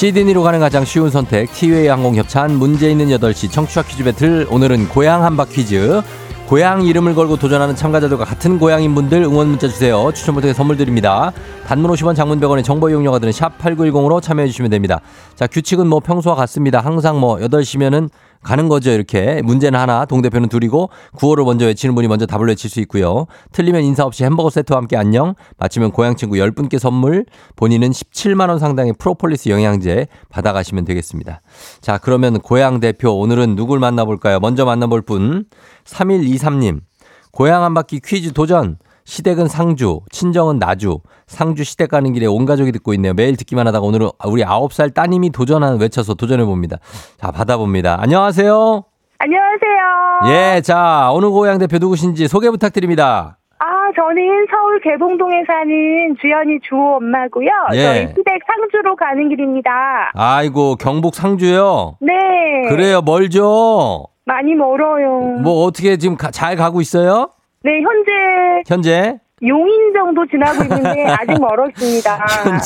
시드니로 가는 가장 쉬운 선택 티웨이 항공 협찬 문제 있는 8시 청취자 퀴즈 배틀. 오늘은 고향 한바 퀴즈. 고향 이름을 걸고 도전하는 참가자들과 같은 고향인 분들 응원 문자 주세요. 추첨을 통해 선물 드립니다. 단문 50원 장문 100원의 정보 이용료가 드는 샵 8910으로 참여해 주시면 됩니다. 자 규칙은 뭐 평소와 같습니다. 항상 뭐 8시면은 가는 거죠. 이렇게. 문제는 하나 동대표는 둘이고 구호를 먼저 외치는 분이 먼저 답을 외칠 수 있고요. 틀리면 인사 없이 햄버거 세트와 함께 안녕. 맞히면 고향 친구 10분께 선물. 본인은 17만 원 상당의 프로폴리스 영양제 받아가시면 되겠습니다. 자 그러면 고향 대표 오늘은 누굴 만나볼까요? 먼저 만나볼 분. 3123님. 고향 한 바퀴 퀴즈 도전. 시댁은 상주, 친정은 나주, 상주 시댁 가는 길에 온 가족이 듣고 있네요. 매일 듣기만 하다가 오늘은 우리 9살 따님이 도전한 외쳐서 도전해 봅니다. 자, 받아봅니다. 안녕하세요. 안녕하세요. 예, 자, 어느 고향 대표 누구신지 소개 부탁드립니다. 아, 저는 서울 개봉동에 사는 주연이 주호 엄마고요. 예. 저희 시댁 상주로 가는 길입니다. 아이고, 경북 상주요? 네. 그래요, 멀죠? 많이 멀어요. 뭐 어떻게 지금 가- 잘 가고 있어요? 네, 현재 현재? 용인 정도 지나고 있는데 (laughs) 아직 멀었습니다.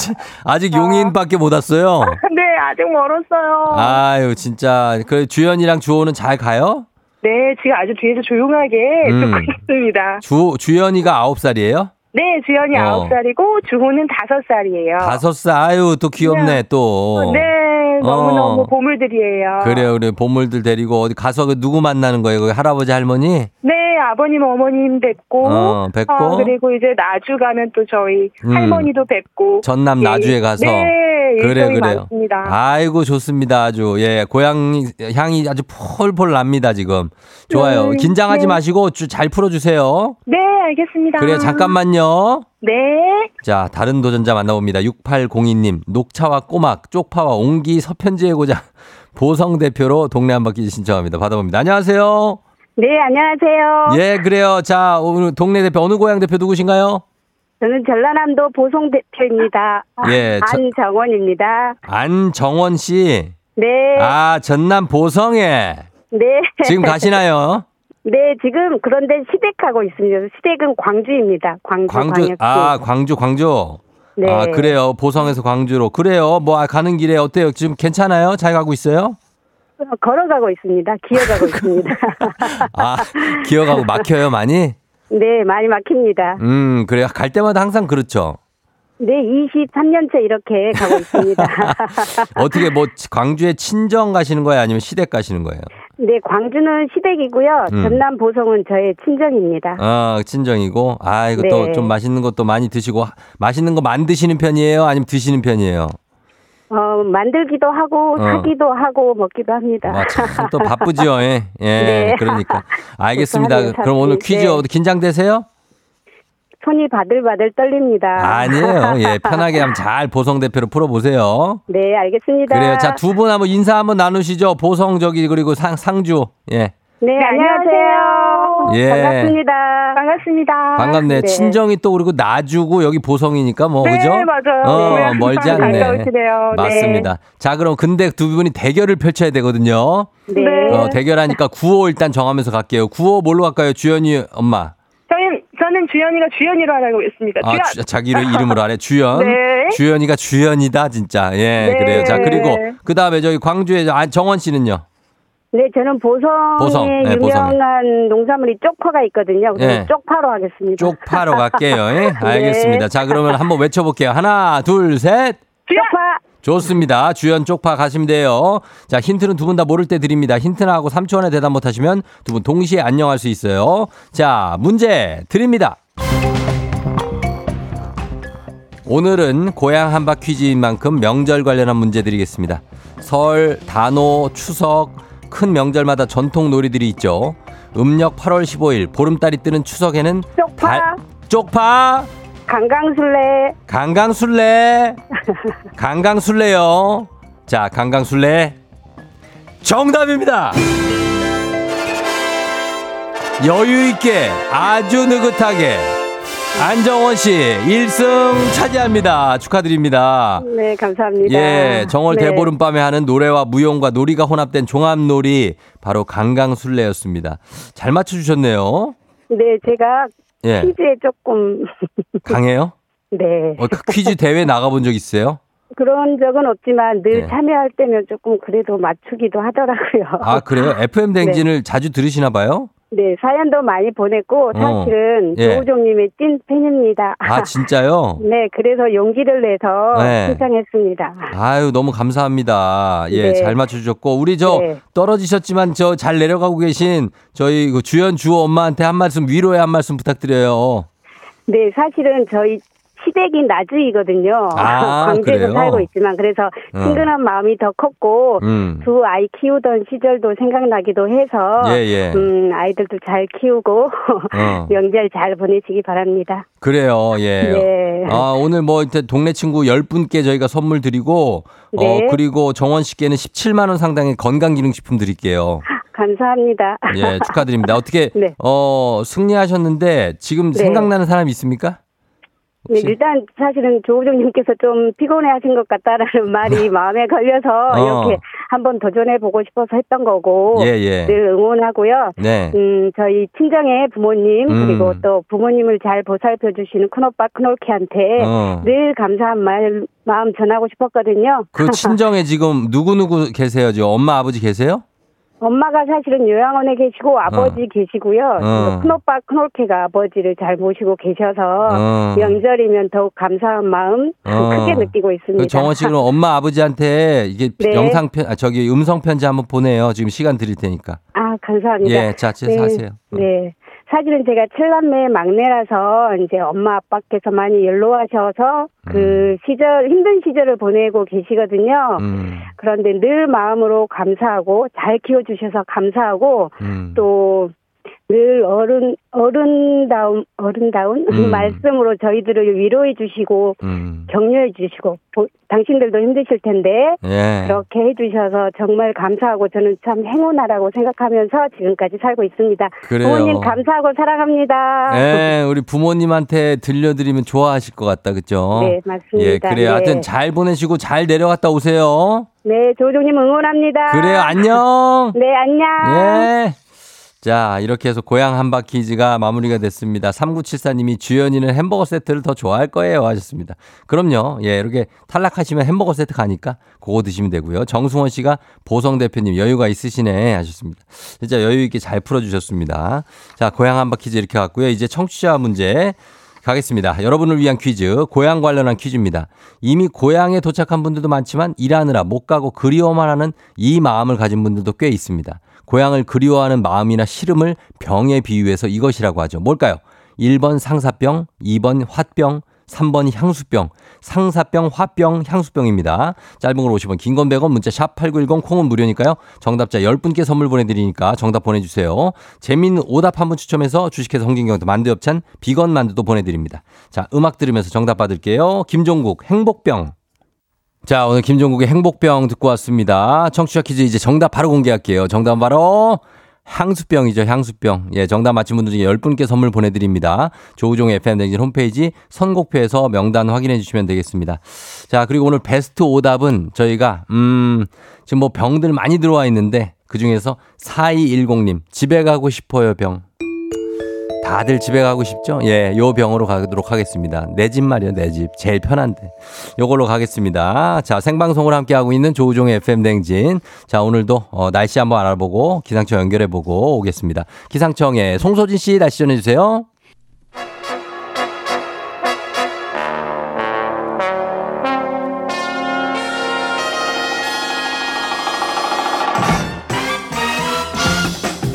(laughs) 아직 용인밖에 못 왔어요. 네, 아직 멀었어요. 아유, 진짜. 그 주연이랑 주호는 잘 가요? 네, 지금 아주 뒤에서 조용하게 음. 듣고 있습니다. 주, 주연이가 9살이에요? 네, 주연이 어. 아홉 살이고 주호는 다섯 살이에요. 다섯 살, 아유, 또 귀엽네, 또. 네, 너무너무 어. 보물들이에요. 그래요, 그래. 보물들 데리고 어디 가서 그 누구 만나는 거예요? 거기 할아버지, 할머니? 네, 아버님, 어머님 뵙고, 어, 뵙고. 어, 그리고 이제 나주 가면 또 저희 음. 할머니도 뵙고. 전남 예, 나주에 가서. 네, 그래, 일정이 그래요. 많습니다. 아이고, 좋습니다. 아주. 예, 고향 향이 아주 폴폴 납니다, 지금. 좋아요. 네, 긴장하지 네. 마시고 주- 잘 풀어주세요. 네, 알겠습니다. 그래, 잠깐만요. 네. 자, 다른 도전자 만나봅니다. 6802님, 녹차와 꼬막, 쪽파와 옹기 서편지의 고장, (laughs) 보성 대표로 동네 한 바퀴 신청합니다. 받아봅니다. 안녕하세요. 네, 안녕하세요. 예, 그래요. 자, 오늘 동네 대표, 어느 고향 대표 누구신가요? 저는 전라남도 보송 대표입니다. 예, 저- 안정원입니다. 안정원 씨. 네. 아, 전남 보성에. 네. 지금 가시나요? (laughs) 네, 지금 그런데 시댁하고 있습니다. 시댁은 광주입니다. 광주, 광주, 광역시. 아, 광주, 광주. 네. 아, 그래요. 보성에서 광주로. 그래요. 뭐, 아, 가는 길에 어때요? 지금 괜찮아요? 잘 가고 있어요? 어, 걸어가고 있습니다. 기어가고 (laughs) 있습니다. 아, 기어가고 막혀요, 많이? (laughs) 네, 많이 막힙니다. 음, 그래요. 갈 때마다 항상 그렇죠. 네, 23년째 이렇게 가고 있습니다. (laughs) 어떻게 뭐 광주에 친정 가시는 거예요? 아니면 시댁 가시는 거예요? 네, 광주는 시댁이고요. 음. 전남 보성은 저의 친정입니다. 아, 친정이고. 아, 이거 네. 또좀 맛있는 것도 많이 드시고 하- 맛있는 거 만드시는 편이에요? 아니면 드시는 편이에요? 어, 만들기도 하고 어. 사기도 하고 먹기도 합니다. 아, 참또 바쁘죠. 예. 예. (laughs) 네. 그러니까. 알겠습니다. 그럼 오늘 퀴즈 네. 어디 긴장되세요? 손이 바들바들 떨립니다. 아니에요. 예. (laughs) 편하게 한번 잘 보성 대표로 풀어 보세요. 네, 알겠습니다. 그래요. 자, 두 분 한번 인사 한번 나누시죠. 보성 저기 그리고 상 상주. 예. 네, 안녕하세요. 예. 반갑습니다. 반갑습니다. 반갑네. 친정이 또 그리고 나주고 여기 보성이니까 뭐 네, 그죠? 맞아요. 어, 네, 멀지 않네. 네. 맞습니다. 자, 그럼 근데 두 분이 대결을 펼쳐야 되거든요. 네. 어, 대결하니까 구호 일단 정하면서 갈게요. 구호 뭘로 갈까요? 주연이 엄마. 저는 주연이가 주연이로 하라고 했습니다. 아, 주연. 주- 자기 이름- 이름으로 하래. 주연. (laughs) 네. 주연이가 주연이다, 진짜. 예, 네. 그래요. 자, 그리고 그 다음에 저기 광주에 아, 정원 씨는요? 네, 저는 보성에 보성, 네, 보성에. 유명한 농산물이 쪽파가 있거든요. 그래서 네. 쪽파로 하겠습니다. 쪽파로 갈게요. 예? (laughs) 알겠습니다. 자, 그러면 한번 외쳐볼게요. 하나, 둘, 셋. 쪽파. 좋습니다. 주연 쪽파 가시면 돼요. 자, 힌트는 두 분 다 모를 때 드립니다. 힌트 나하고 3초 안에 대답 못하시면 두 분 동시에 안녕할 수 있어요. 자, 문제 드립니다. 오늘은 고향 한바 퀴즈인 만큼 명절 관련한 문제 드리겠습니다. 설, 단오, 추석, 큰 명절마다 전통 놀이들이 있죠. 음력 8월 15일 보름달이 뜨는 추석에는 쪽파. 달- 쪽파 강강술래. 강강술래. (laughs) 강강술래요. 자 강강술래. 정답입니다. 여유있게 아주 느긋하게 안정원 씨 1승 차지합니다. 축하드립니다. 네, 감사합니다. 예 정월 네. 대보름밤에 하는 노래와 무용과 놀이가 혼합된 종합놀이 바로 강강술래였습니다. 잘 맞춰주셨네요. 네, 제가 예 퀴즈에 조금 (laughs) 강해요 네. 어, 퀴즈 대회 나가본 적 있어요? 그런 적은 없지만 늘 네. 참여할 때면 조금 그래도 맞추기도 하더라고요. 아 그래요? (laughs) FM 댕진을 자주 들으시나 봐요? 네, 사연도 많이 보냈고 사실은 예. 조우종님의 찐 팬입니다. 아 진짜요? (laughs) 네, 그래서 용기를 내서 네. 신청했습니다. 아유 너무 감사합니다. 예, 네. 잘 맞춰주셨고 우리 저 네. 떨어지셨지만 저 잘 내려가고 계신 저희 그 주연 주호 엄마한테 한 말씀 위로의 한 말씀 부탁드려요. 네, 사실은 저희 시댁이 나주이거든요. 아, (laughs) 광주에서 그래요? 살고 있지만 그래서 어. 친근한 마음이 더 컸고 음. 두 아이 키우던 시절도 생각나기도 해서 예, 예. 음, 아이들도 잘 키우고 (laughs) 어. 명절 잘 보내시기 바랍니다. 그래요. 예. 네. 아 오늘 뭐 이제 동네 친구 10분께 저희가 선물 드리고 네. 어 그리고 정원 씨께는 17만 원 상당의 건강 기능 식품 드릴게요. 감사합니다. 예, 축하드립니다. 어떻게 (laughs) 네. 어 승리하셨는데 지금 네. 생각나는 사람 있습니까? 네, 일단 사실은 조우종님께서 좀 피곤해하신 것 같다라는 (laughs) 말이 마음에 걸려서 어. 이렇게 한번 도전해 보고 싶어서 했던 거고 예, 예. 늘 응원하고요. 네. 음, 저희 친정의 부모님 음. 그리고 또 부모님을 잘 보살펴 주시는 큰오빠 큰올케한테 어. 늘 감사한 말 마음 전하고 싶었거든요. 그 친정에 지금 누구 누구 계세요? 지금 엄마 아버지 계세요? 엄마가 사실은 요양원에 계시고 아버지 계시고요. 어. 큰오빠 큰올케가 아버지를 잘 모시고 계셔서 어. 명절이면 더욱 감사한 마음 어. 크게 느끼고 있습니다. 그 정원 씨 그럼 엄마 아버지한테 이게 네. 영상 편 아, 저기 음성 편지 한번 보내요. 지금 시간 드릴 테니까. 아, 감사합니다. 예, 자, 제 하세요. 네. 사실은 제가 칠남매 막내라서 이제 엄마 아빠께서 많이 연로하셔서 그 시절 힘든 시절을 보내고 계시거든요. 음. 그런데 늘 마음으로 감사하고 잘 키워주셔서 감사하고 음. 또 늘 어른 어른다운 어른다운 음. 말씀으로 저희들을 위로해 주시고 음. 격려해 주시고 보- 당신들도 힘드실 텐데 예. 그렇게 해 주셔서 정말 감사하고 저는 참 행운하라고 생각하면서 지금까지 살고 있습니다. 그래요. 부모님 감사하고 사랑합니다. 예, 우리 부모님한테 들려드리면 좋아하실 것 같다, 그죠? 네, 맞습니다. 예, 그래요. 네. 하여튼 잘 보내시고 잘 내려갔다 오세요. 네, 조종님 응원합니다. 그래요, 안녕. 네, 안녕. 예. 자, 이렇게 해서 고향 한바퀴즈가 마무리가 됐습니다. 3974님이 주연이는 햄버거 세트를 더 좋아할 거예요 하셨습니다. 그럼요. 예, 이렇게 탈락하시면 햄버거 세트 가니까 그거 드시면 되고요. 정승원 씨가 보성 대표님 여유가 있으시네 하셨습니다. 진짜 여유 있게 잘 풀어주셨습니다. 자, 고향 한바퀴즈 이렇게 갔고요. 이제 청취자 문제 가겠습니다. 여러분을 위한 퀴즈, 고향 관련한 퀴즈입니다. 이미 고향에 도착한 분들도 많지만 일하느라 못 가고 그리워만 하는 이 마음을 가진 분들도 꽤 있습니다. 고향을 그리워하는 마음이나 시름을 병에 비유해서 이것이라고 하죠. 뭘까요? 1번 상사병, 2번 화병, 3번 향수병, 상사병, 화병, 향수병입니다. 짧은 걸 50원, 긴 건 100원, 문자 샵 8910, 콩은 무료니까요. 정답자 10분께 선물 보내드리니까 정답 보내주세요. 재미있는 오답 한 분 추첨해서 주식회사 홍진경도 만두엽찬, 비건 만두도 보내드립니다. 자, 음악 들으면서 정답 받을게요. 김종국, 행복병. 자, 오늘 김종국의 행복병 듣고 왔습니다. 청취자 퀴즈 이제 정답 바로 공개할게요. 정답 바로 향수병이죠, 향수병. 예, 정답 맞힌 분들 중에 10분께 선물 보내드립니다. 조우종 FM 댕진 홈페이지 선곡표에서 명단 확인해 주시면 되겠습니다. 자, 그리고 오늘 베스트 오답은 저희가, 음, 지금 뭐 병들 많이 들어와 있는데 그 중에서 4210님, 집에 가고 싶어요, 병. 다들 집에 가고 싶죠? 예, 요 병으로 가도록 하겠습니다. 내 집 말이요, 내 집. 제일 편한데. 요걸로 가겠습니다. 자, 생방송을 함께하고 있는 조우종의 FM댕진. 자, 오늘도 어, 날씨 한번 알아보고 기상청 연결해보고 오겠습니다. 기상청에 송소진 씨 날씨 전해주세요.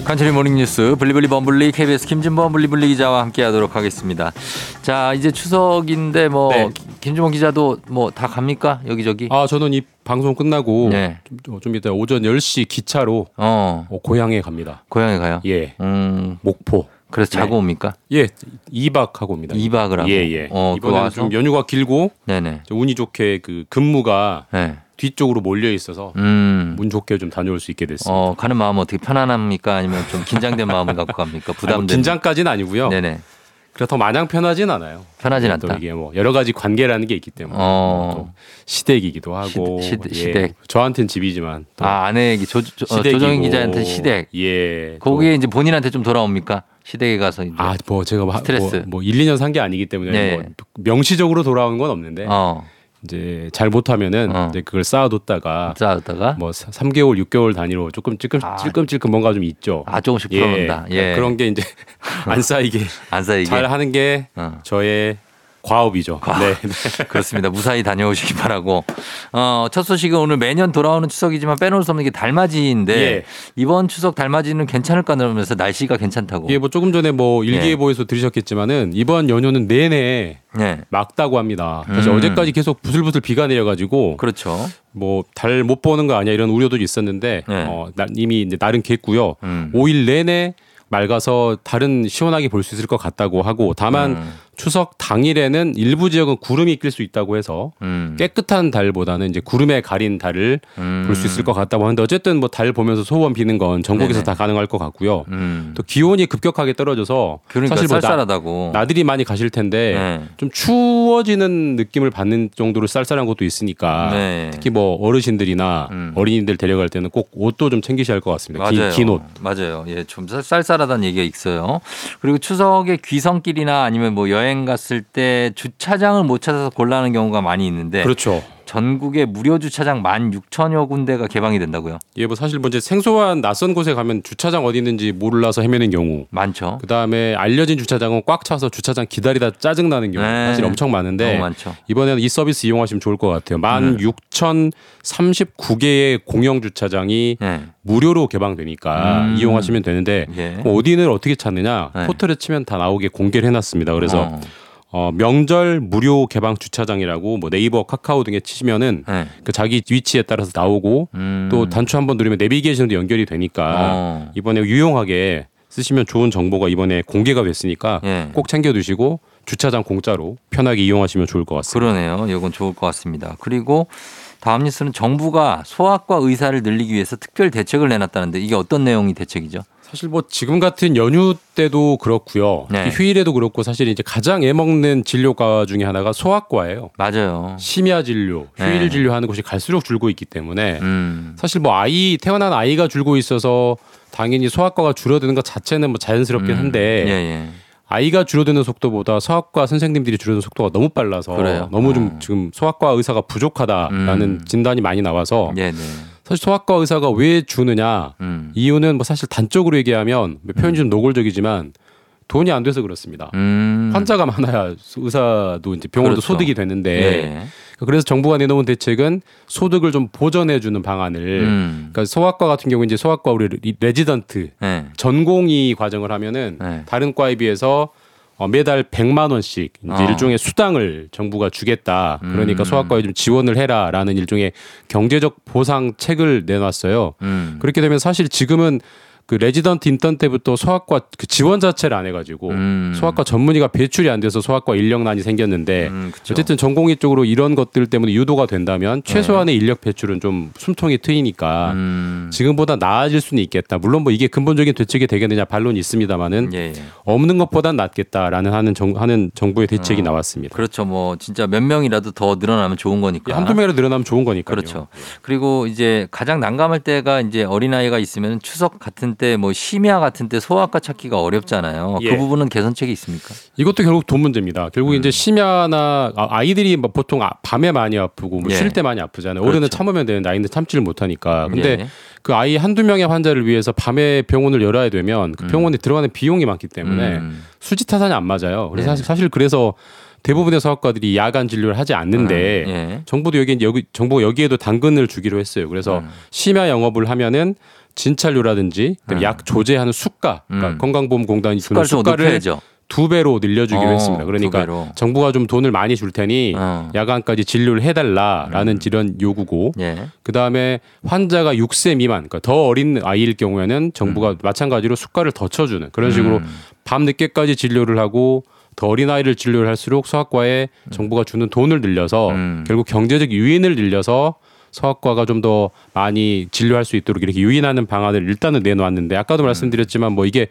간추리 모닝뉴스 블리블리 범블리 KBS 김진범 블리블리 기자와 함께하도록 하겠습니다. 자 이제 추석인데 뭐 네. 김준범 기자도 뭐 다 갑니까 여기저기? 아 저는 이 방송 끝나고 네. 좀, 좀 이따 오전 10시 기차로 어 어, 고향에 갑니다. 고향에 가요. 예. 음 목포. 그래서 자고 네. 옵니까? 예. 2박 하고 옵니다. 2박을 하고. 예, 예. 어, 이번에? 좀 연휴가 길고 네네. 좀 운이 좋게 그 근무가 네. 뒤쪽으로 몰려 있어서 음. 운 좋게 좀 다녀올 수 있게 됐습니다. 어 가는 마음 어떻게 편안합니까? 아니면 좀 긴장된 (laughs) 마음을 갖고 갑니까? 아니, 뭐 부담된. 긴장까지는 아니고요. 네네. 그렇다고 마냥 편하진 않아요. 편하진 또 않다. 이게 뭐 여러 가지 관계라는 게 있기 때문에 어. 또 시댁이기도 하고 시댁, 예. 시댁. 저한테는 집이지만 또아 아내 얘기 조, 조, 어. 조정인 기자한테 시댁. 예. 또 거기에 이제 본인한테 좀 돌아옵니까? 시댁에 가서 이제. 아, 뭐 제가 뭐, 스트레스. 뭐, 뭐 1, 2년 산 게 아니기 때문에 네. 뭐 명시적으로 돌아오는 건 없는데 어. 이제 잘 못하면은 어. 이제 그걸 쌓아뒀다가 쌓았다가 뭐 3개월, 6개월 단위로 조금 찔끔 아. 찔끔찔끔 뭔가 좀 있죠. 아 조금씩 풀어놓는다. 예. 그런 게 이제 (laughs) 안 쌓이게 안 쌓이게. 잘 하는 게 어. 저의 과업이죠. 과업. 네. (laughs) 그렇습니다. 무사히 다녀오시기 바라고. 어, 첫 소식은 오늘 매년 돌아오는 추석이지만 빼놓을 수 없는 게 달맞이인데 예. 이번 추석 달맞이는 괜찮을까 그러면서 날씨가 괜찮다고. 이게 뭐 조금 전에 뭐 예. 일기예보에서 들으셨겠지만은 이번 연휴는 내내 네. 막다고 합니다. 사실 음. 어제까지 계속 부슬부슬 비가 내려가지고 그렇죠. 뭐 달 못 보는 거 아니야 이런 우려도 있었는데 네. 어, 나- 이미 이제 날은 겠고요. 음. 5일 내내 맑아서 달은 시원하게 볼 수 있을 것 같다고 하고 다만 음. 추석 당일에는 일부 지역은 구름이 낄 수 있다고 해서 음. 깨끗한 달보다는 이제 구름에 가린 달을 음. 볼수 있을 것 같다고 하는데 어쨌든 뭐 달 보면서 소원 비는 건 전국에서 네네. 다 가능할 것 같고요. 음. 또 기온이 급격하게 떨어져서 그러니까 사실 뭐 나, 쌀쌀하다고. 나 들이 많이 가실 텐데 네. 좀 추워지는 느낌을 받는 정도로 쌀쌀한 것도 있으니까 네. 특히 뭐 어르신들이나 음. 어린이들 데려갈 때는 꼭 옷도 좀 챙기셔야 할 것 같습니다. 맞아요. 긴, 긴 옷. 맞아요. 예, 좀 쌀- 쌀쌀하다는 얘기가 있어요. 그리고 추석에 귀성길이나 아니면 뭐 여행 갔을 때 주차장을 못 찾아서 곤란한 경우가 많이 있는데 그렇죠. 전국에 무료 주차장 16,000여 군데가 개방이 된다고요. 예, 뭐 사실 뭐 이제 생소한 낯선 곳에 가면 주차장 어디 있는지 몰라서 헤매는 경우. 많죠. 그 다음에 알려진 주차장은 꽉 차서 주차장 기다리다 짜증 나는 경우 네. 사실 엄청 많은데. 이번에는 이 서비스 이용하시면 좋을 것 같아요. 음. 만 6,039개의 공영 주차장이 예. 무료로 개방되니까 음. 이용하시면 되는데 예. 어디를 어떻게 찾느냐 네. 포털에 치면 다 나오게 공개를 해놨습니다. 그래서 어. 어, 명절 무료 개방 주차장이라고 뭐 네이버, 카카오 등에 치시면은 예. 그 자기 위치에 따라서 나오고 음. 또 단추 한번 누르면 내비게이션도 연결이 되니까 어. 이번에 유용하게 쓰시면 좋은 정보가 이번에 공개가 됐으니까 예. 꼭 챙겨두시고 주차장 공짜로 편하게 이용하시면 좋을 것 같습니다. 그러네요. 이건 좋을 것 같습니다. 그리고 다음 뉴스는 정부가 소아과 의사를 늘리기 위해서 특별 대책을 내놨다는데 이게 어떤 내용이 대책이죠? 사실 뭐 지금 같은 연휴 때도 그렇고요. 네. 휴일에도 그렇고 사실 이제 가장 애먹는 진료과 중에 하나가 소아과예요. 맞아요. 심야 진료, 휴일 네. 진료하는 곳이 갈수록 줄고 있기 때문에 음. 사실 뭐 아이 태어난 아이가 줄고 있어서 당연히 소아과가 줄어드는 것 자체는 뭐 자연스럽긴 한데 예, 예. 아이가 줄어드는 속도보다 소아과 선생님들이 줄어드는 속도가 너무 빨라서 그래요? 너무 좀 어. 지금 소아과 의사가 부족하다라는 음. 진단이 많이 나와서 예, 네. 사실 소아과 의사가 왜 주느냐 음. 이유는 뭐 사실 단적으로 얘기하면 뭐 표현이 좀 노골적이지만 돈이 안 돼서 그렇습니다. 음. 환자가 많아야 의사도 이제 병원도 그렇죠. 소득이 되는데 예. 그래서 정부가 내놓은 대책은 소득을 좀 보전해 주는 방안을 음. 그러니까 소아과 같은 경우 이제 소아과 우리 리- 레지던트 예. 전공의 과정을 하면은 네. 다른 과에 비해서 어, 매달 100만 원씩 이제 어. 일종의 수당을 정부가 주겠다. 그러니까 음. 소아과에 좀 지원을 해라라는 일종의 경제적 보상책을 내놨어요. 음. 그렇게 되면 사실 지금은 그 레지던트 인턴 때부터 소아과 그 지원 자체를 안 해가지고 음. 소아과 전문의가 배출이 안 돼서 소아과 인력난이 생겼는데 음. 어쨌든 전공의 쪽으로 이런 것들 때문에 유도가 된다면 최소한의 인력 배출은 좀 숨통이 트이니까 음. 지금보다 나아질 수는 있겠다. 물론 뭐 이게 근본적인 대책이 되겠느냐 반론이 있습니다만은 예, 예. 없는 것보단 낫겠다라는 하는 정, 하는 정부의 대책이 어. 나왔습니다. 그렇죠. 뭐 진짜 몇 명이라도 더 늘어나면 좋은 거니까. 한두 명이라도 늘어나면 좋은 거니까요. 그렇죠. 그리고 이제 가장 난감할 때가 이제 어린 아이가 있으면 추석 같은 때 뭐 심야 같은 때 소아과 찾기가 어렵잖아요. 예. 그 부분은 개선책이 있습니까? 이것도 결국 돈 문제입니다. 결국 음. 이제 심야나 아- 아이들이 뭐 보통 아- 밤에 많이 아프고 뭐 예. 쉴때 많이 아프잖아요. 그렇죠. 참으면 되는데 아이는 참지를 못하니까. 근데 예. 그 아이 한두 명의 환자를 위해서 밤에 병원을 열어야 되면 그 병원에 들어가는 비용이 많기 때문에 음. 수지 타산이 안 맞아요. 그래서 예. 사실, 사실 그래서 대부분의 서학과들이 야간 진료를 하지 않는데 음, 예. 정부도 여기 여기 정부가 여기에도 당근을 주기로 했어요. 그래서 음. 심야 영업을 하면은 진찰료라든지 그다음에 약 조제하는 수가, 그러니까 음. 건강보험공단이 주는 수가를. 두 배로 늘려주기로 어, 했습니다. 그러니까. 정부가 좀 돈을 많이 줄 테니 어. 야간까지 진료를 해달라라는 이런 요구고 예. 그 다음에 환자가 6세 미만, 그러니까 더 어린 아이일 경우에는 정부가 마찬가지로 수가를 더 쳐주는 그런 식으로 음. 밤 늦게까지 진료를 하고 더 어린 아이를 진료를 할수록 서학과에 정부가 주는 돈을 늘려서 음. 결국 경제적 유인을 늘려서 서학과가 좀 더 많이 진료할 수 있도록 이렇게 유인하는 방안을 일단은 내놓았는데 아까도 말씀드렸지만 뭐 이게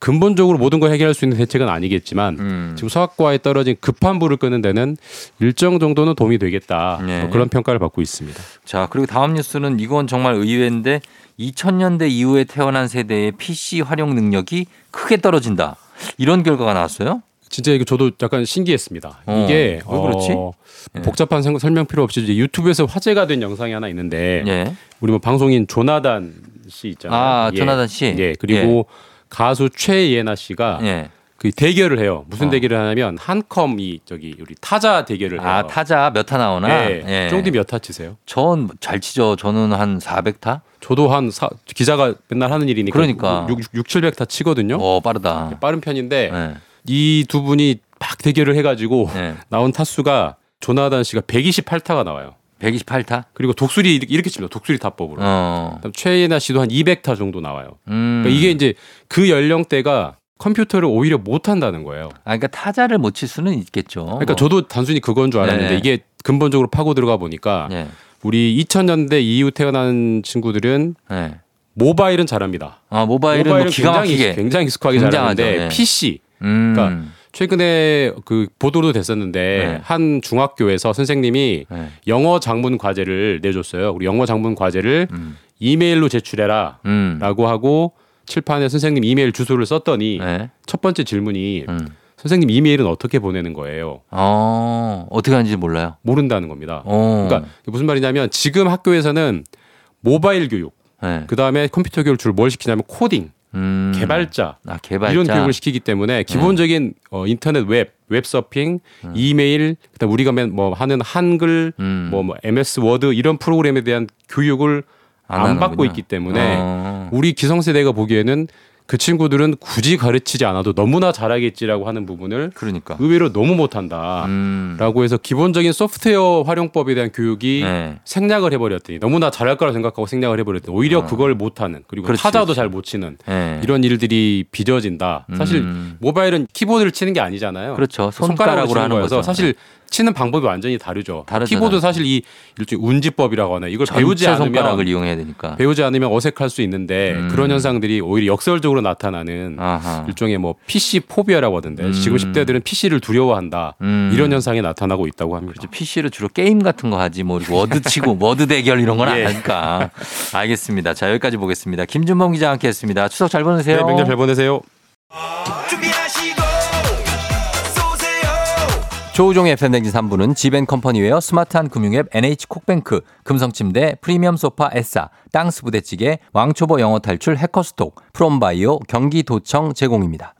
근본적으로 모든 걸 해결할 수 있는 대책은 아니겠지만 음. 지금 서학과에 떨어진 급한 불을 끄는 데는 일정 정도는 도움이 되겠다 네. 뭐 그런 평가를 받고 있습니다. 자, 그리고 다음 뉴스는 이건 정말 의외인데 2000년대 이후에 태어난 세대의 PC 활용 능력이 크게 떨어진다. 이런 결과가 나왔어요? 진짜 이거 저도 약간 신기했습니다. 어, 이게 왜 그렇지? 어, 예. 복잡한 생- 설명 필요 없이 이제 유튜브에서 화제가 된 영상이 하나 있는데 예. 우리 뭐 방송인 조나단 씨 있잖아요. 아, 예. 조나단 씨. 예. 그리고 가수 최예나 씨가 예. 그 대결을 해요. 무슨 어. 대결을 하냐면 한컴이 저기 우리 타자 대결을 해요. 아, 타자 몇 타 나오나? 예. 쫑디 몇 타 치세요? 전 잘 치죠. 저는 한 400타? 저도 한 사, 기자가 맨날 하는 일이니까 그러니까. 6, 6 700타 치거든요. 어, 빠르다. 빠른 편인데 예. 이 두 분이 막 대결을 해가지고 예. 나온 타수가 조나단 씨가 128타가 나와요. 128타? 그리고 독수리 이렇게, 칩니다. 독수리 타법으로. 어. 최예나 씨도 한 200타 정도 나와요. 음. 그러니까 이게 이제 그 연령대가 컴퓨터를 오히려 못 한다는 거예요. 아, 그러니까 타자를 못 칠 수는 있겠죠. 그러니까 저도 단순히 그건 줄 알았는데 네. 이게 근본적으로 파고 들어가 보니까 예. 우리 2000년대 이후 태어난 친구들은 예. 모바일은 잘합니다. 아, 모바일은, 뭐 기가 굉장히, 막히게. 굉장히 익숙하게 굉장하죠. 잘하는데 예. PC 음. 그러니까 최근에 그 보도도 됐었는데 네. 한 중학교에서 선생님이 예. 영어 장문 과제를 내줬어요. 우리 영어 장문 과제를 음. 이메일로 제출해라 음. 라고 하고 칠판에 선생님 이메일 주소를 썼더니 예. 첫 번째 질문이 음. 선생님 이메일은 어떻게 보내는 거예요? 어, 어떻게 하는지 몰라요. 모른다는 겁니다. 어. 그러니까 무슨 말이냐면 지금 학교에서는 모바일 교육, 예. 그 다음에 컴퓨터 교육을 주로 뭘 시키냐면 코딩, 음. 개발자, 아, 개발자. 이런 교육을 시키기 때문에 기본적인 어, 인터넷 웹, 웹 서핑, 이메일, 그다음 우리가 맨뭐 하는 한글, 음. 뭐, 뭐 MS 워드 이런 프로그램에 대한 교육을 안 안, 받고. 있기 때문에 어. 우리 기성세대가 보기에는 그 친구들은 굳이 가르치지 않아도 너무나 잘하겠지라고 하는 부분을 그러니까. 의외로 너무 못한다. 음. 라고 해서 기본적인 소프트웨어 활용법에 대한 교육이 네. 생략을 해버렸더니 너무나 잘할 거라 생각하고 생략을 해버렸더니 오히려 어. 그걸 못하는 그리고 그렇지, 타자도. 잘 못 치는 예. 이런 일들이 빚어진다. 사실 음. 모바일은 키보드를 치는 게 아니잖아요. 그렇죠. 손가락으로 손가락으로 하는 거여서 거죠. 사실 치는 방법이 완전히 다르죠. 다르죠, 키보드. 사실 이 일종의 운지법이라고 하나 이걸 배우지 않으면 이용해야 되니까. 배우지 않으면 어색할 수 있는데 음. 그런 현상들이 오히려 역설적으로 나타나는 아하. 일종의 뭐 PC phobia라고 하던데 음. 지금 10대들은 PC를 두려워한다 음. 이런 현상이 나타나고 있다고 합니다. 그렇죠. PC로 주로 게임 같은 거 하지 뭐 워드 치고 (laughs) 워드 대결 이런 건안 예. 하니까. 알겠습니다. 자, 여기까지 보겠습니다. 김준범 기자와 함께 했습니다. 추석 잘 보내세요. 네, 명절 잘 보내세요. 조우종의 FM댕진 3부는 지벤컴퍼니웨어 스마트한 금융앱 NH콕뱅크, 금성침대, 프리미엄 소파 에싸, 땅스 부대찌개, 왕초보 영어 탈출 해커스톡, 프롬바이오, 경기도청 제공입니다.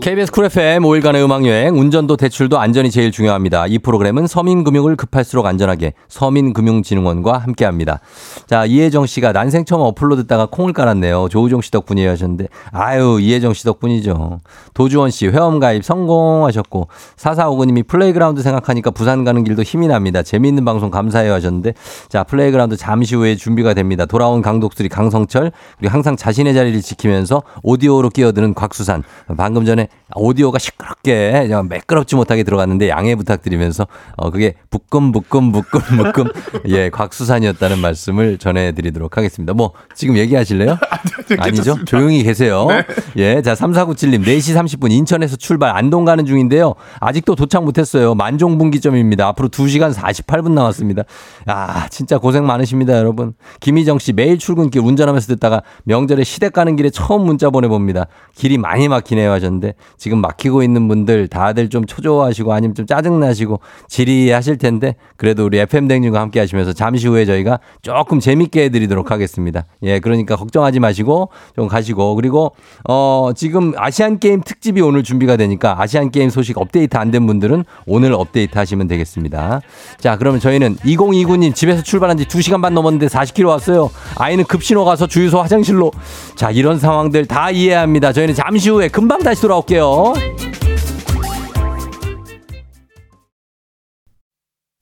KBS 쿨 FM 5일간의 음악여행 운전도 대출도 안전이 제일 중요합니다. 이 프로그램은 서민금융을 급할수록 안전하게 서민금융진흥원과 함께합니다. 자 이혜정 씨가 난생 처음 어플로 듣다가 콩을 깔았네요. 조우종 씨 덕분이에요 하셨는데 아유 이혜정 씨 덕분이죠. 도주원 씨 회원 가입 성공하셨고 4459님이 플레이그라운드 생각하니까 부산 가는 길도 힘이 납니다. 재미있는 방송 감사해요 하셨는데 자 플레이그라운드 잠시 후에 준비가 됩니다. 돌아온 강독수리 강성철 그리고 항상 자신의 자리를 지키면서 오디오로 끼어드는 곽수산 방금 전에 전에 오디오가 시끄럽게 매끄럽지 못하게 들어갔는데 양해 부탁드리면서 어 그게 부끔 부끔 부끔 부끔 예 (laughs) 곽수산이었다는 말씀을 전해드리도록 하겠습니다. 뭐 지금 얘기하실래요? (laughs) (laughs) 아니죠? 조용히 계세요. 예, 자 3497님 4시 30분 인천에서 출발 안동 가는 중인데요. 아직도 도착 못 했어요. 만종 분기점입니다. 앞으로 2시간 48분 남았습니다. 아 진짜 고생 많으십니다, 여러분. 김희정 씨 매일 출근길 운전하면서 듣다가 명절에 시댁 가는 길에 처음 문자 보내 봅니다. 길이 많이 막히네요 하셨는데 지금 막히고 있는 분들 다들 좀 초조하시고 아니면 좀 짜증나시고 지리하실 텐데 그래도 우리 FM 댕진과 함께 하시면서 잠시 후에 저희가 조금 재밌게 해 드리도록 하겠습니다. 예, 그러니까 걱정하지 마시고 좀 가시고 그리고 어 지금 아시안 게임 특집이 오늘 준비가 되니까 아시안 게임 소식 업데이트 안 된 분들은 오늘 업데이트 하시면 되겠습니다. 자, 그러면 저희는 2029님 집에서 출발한 지 2시간 반 넘었는데 40km 왔어요. 아이는 급신호 가서 주유소 화장실로. 자, 이런 상황들 다 이해합니다. 저희는 잠시 후에 금방 다시 돌아올게요.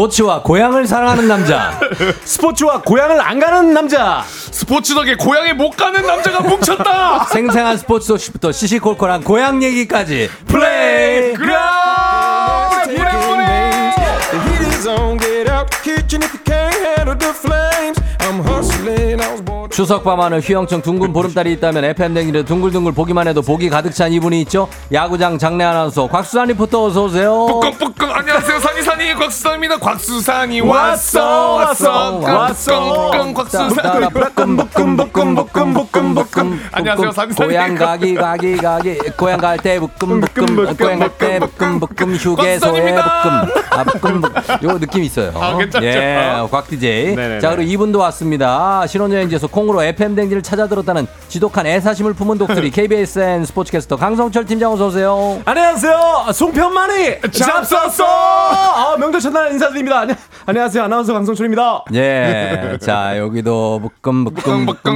스포츠와 고향을 사랑하는 남자. 스포츠와 고향을 안 가는 남자. 스포츠 덕에 고향에 못 가는 남자가 뭉쳤다. 생생한 스포츠 소식부터 시시콜콜한 고향 얘기까지 플레이. On, get out the kitchen if you can't handle the flames. I'm hustling, I was born. 추석 밤하늘 휘영청 둥근 보름달이 있다면 FM 댕기를 둥글둥글 보기만 해도 보기 가득 찬 이분이 있죠. 야구장 장내 아나운서 곽수산 리포터 어서 오세요. 뿌끔뿌끔 안녕하세요 산이산이 곽수산입니다. 곽수산이 왔어, 왔어 왔어. 끙끙 곽수산. 따라 부끔 부끔 부끔 부끔 부끔 부끔 안녕하세요, 산이산이. 고향 가기 가기 가기 고향 갈 때 부끔 부끔 고향 갈때 부끔 부끔 휴게소에. 부끔 아 부끔 요 느낌 있어요. 아, 괜찮죠? 예, 곽 DJ. 네네네. 자 그리고 이분도 왔습니다. 신혼여행지에서 콩으로 FM 댕지를 찾아 들었다는 지독한 애사심을 품은 독들이 (laughs) KBSN 스포츠캐스터 강성철 팀장 어서 오세요. 안녕하세요. 송편만이 잡섰어. 아, 명절 첫날 인사드립니다. 안녕, 안녕하세요. 아나운서 강성철입니다. 예. 자, 여기도 부끔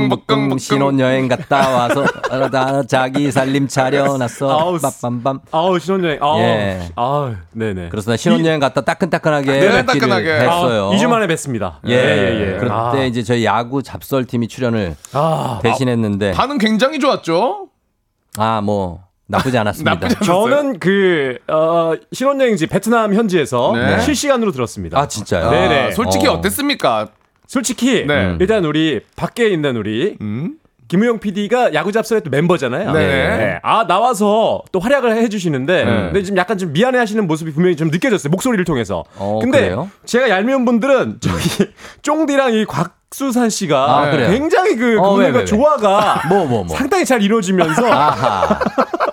부끔 신혼여행 갔다 와서 나 자기 살림 차려놨어. 빰빰빰. 아우 신혼여행. 아우, 예. 아우, 네네. 그렇습니다. 신혼여행 갔다 따끈따끈하게 네, 뵙기를 따끈하게. 했어요. 아, 2주 만에 뵀습니다. 예, 예, 그때 아, 이제 저희 야구 잡설팀이 출연을 아, 대신했는데 반응 굉장히 좋았죠. 아, 뭐 나쁘지 않았습니다. 나쁘지. 저는 그 어, 신혼여행지 베트남 현지에서 네. 실시간으로 들었습니다. 아, 진짜요? 네네. 아, 솔직히 어. 어. 땠습니까 솔직히 네. 일단 우리 밖에 있는 우리 음? 김우영 PD가 야구 잡설의 또 멤버잖아요. 네. 아 나와서 또 활약을 해주시는데, 네. 근데 지금 약간 좀 미안해하시는 모습이 분명히 좀 느껴졌어요 목소리를 통해서. 어, 근데 그래요? 제가 얄미운 분들은 저기 (laughs) 쫑디랑 이 곽 수산 씨가 아? 굉장히 그 어, 왜, 그분과 왜, 왜? 조화가 (laughs) 뭐, 뭐, 뭐. 상당히 잘 이루어지면서 아하.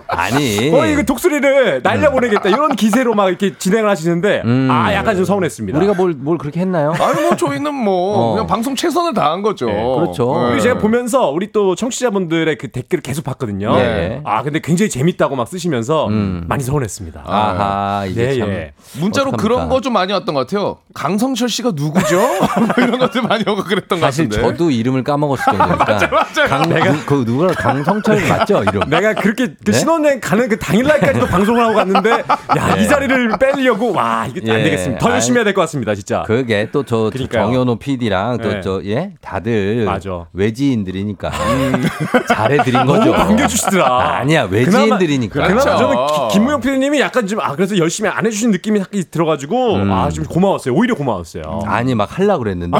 아니. (laughs) 어 이거 독수리를 날려보내겠다 이런 기세로 막 이렇게 진행을 하시는데 음. 아 약간 좀 서운했습니다. 우리가 뭘, 뭘 그렇게 했나요? 아니 뭐 저희는 뭐 어. 그냥 방송 최선을 다한 거죠. 네, 그렇죠. 네. 그리고 제가 보면서 우리 또 청취자분들의 그 댓글을 계속 봤거든요. 네. 아 근데 굉장히 재밌다고 막 쓰시면서 음. 많이 서운했습니다. 아하, 이게 네, 참. 예. 문자로 어떡합니까? 그런 거 좀 많이 왔던 것 같아요. 강성철 씨가 누구죠? (laughs) 뭐 이런 것들 많이 오고 그랬 던 것 사실 같은데. 저도 이름을 까먹었을 (laughs) 정도니까. 맞아요. 강, 누, 그 누가 강성철 맞죠 이름? 내가 그렇게 그 네? 신혼여행 가는 그 당일날까지도 (laughs) 방송을 하고 갔는데 야이 자리를 빼려고 와 이거 안 예. 되겠습니다. 더 열심히 해야 될 것 같습니다 진짜. 그게 또 저. 정현호 PD랑 네. 또저예 다들 맞아. 외지인들이니까 (laughs) 잘해드린 거죠. 너무 반겨주시더라. 아니야 외지인들이니까. 그나마- 그나마 그렇죠. 저는 기- 김무영 PD님이 약간 좀 아 그래서 열심히 안 해주신 느낌이 딱 들어가지고 음. 아좀 고마웠어요. 오히려 고마웠어요. 아니 막 할라 그랬는데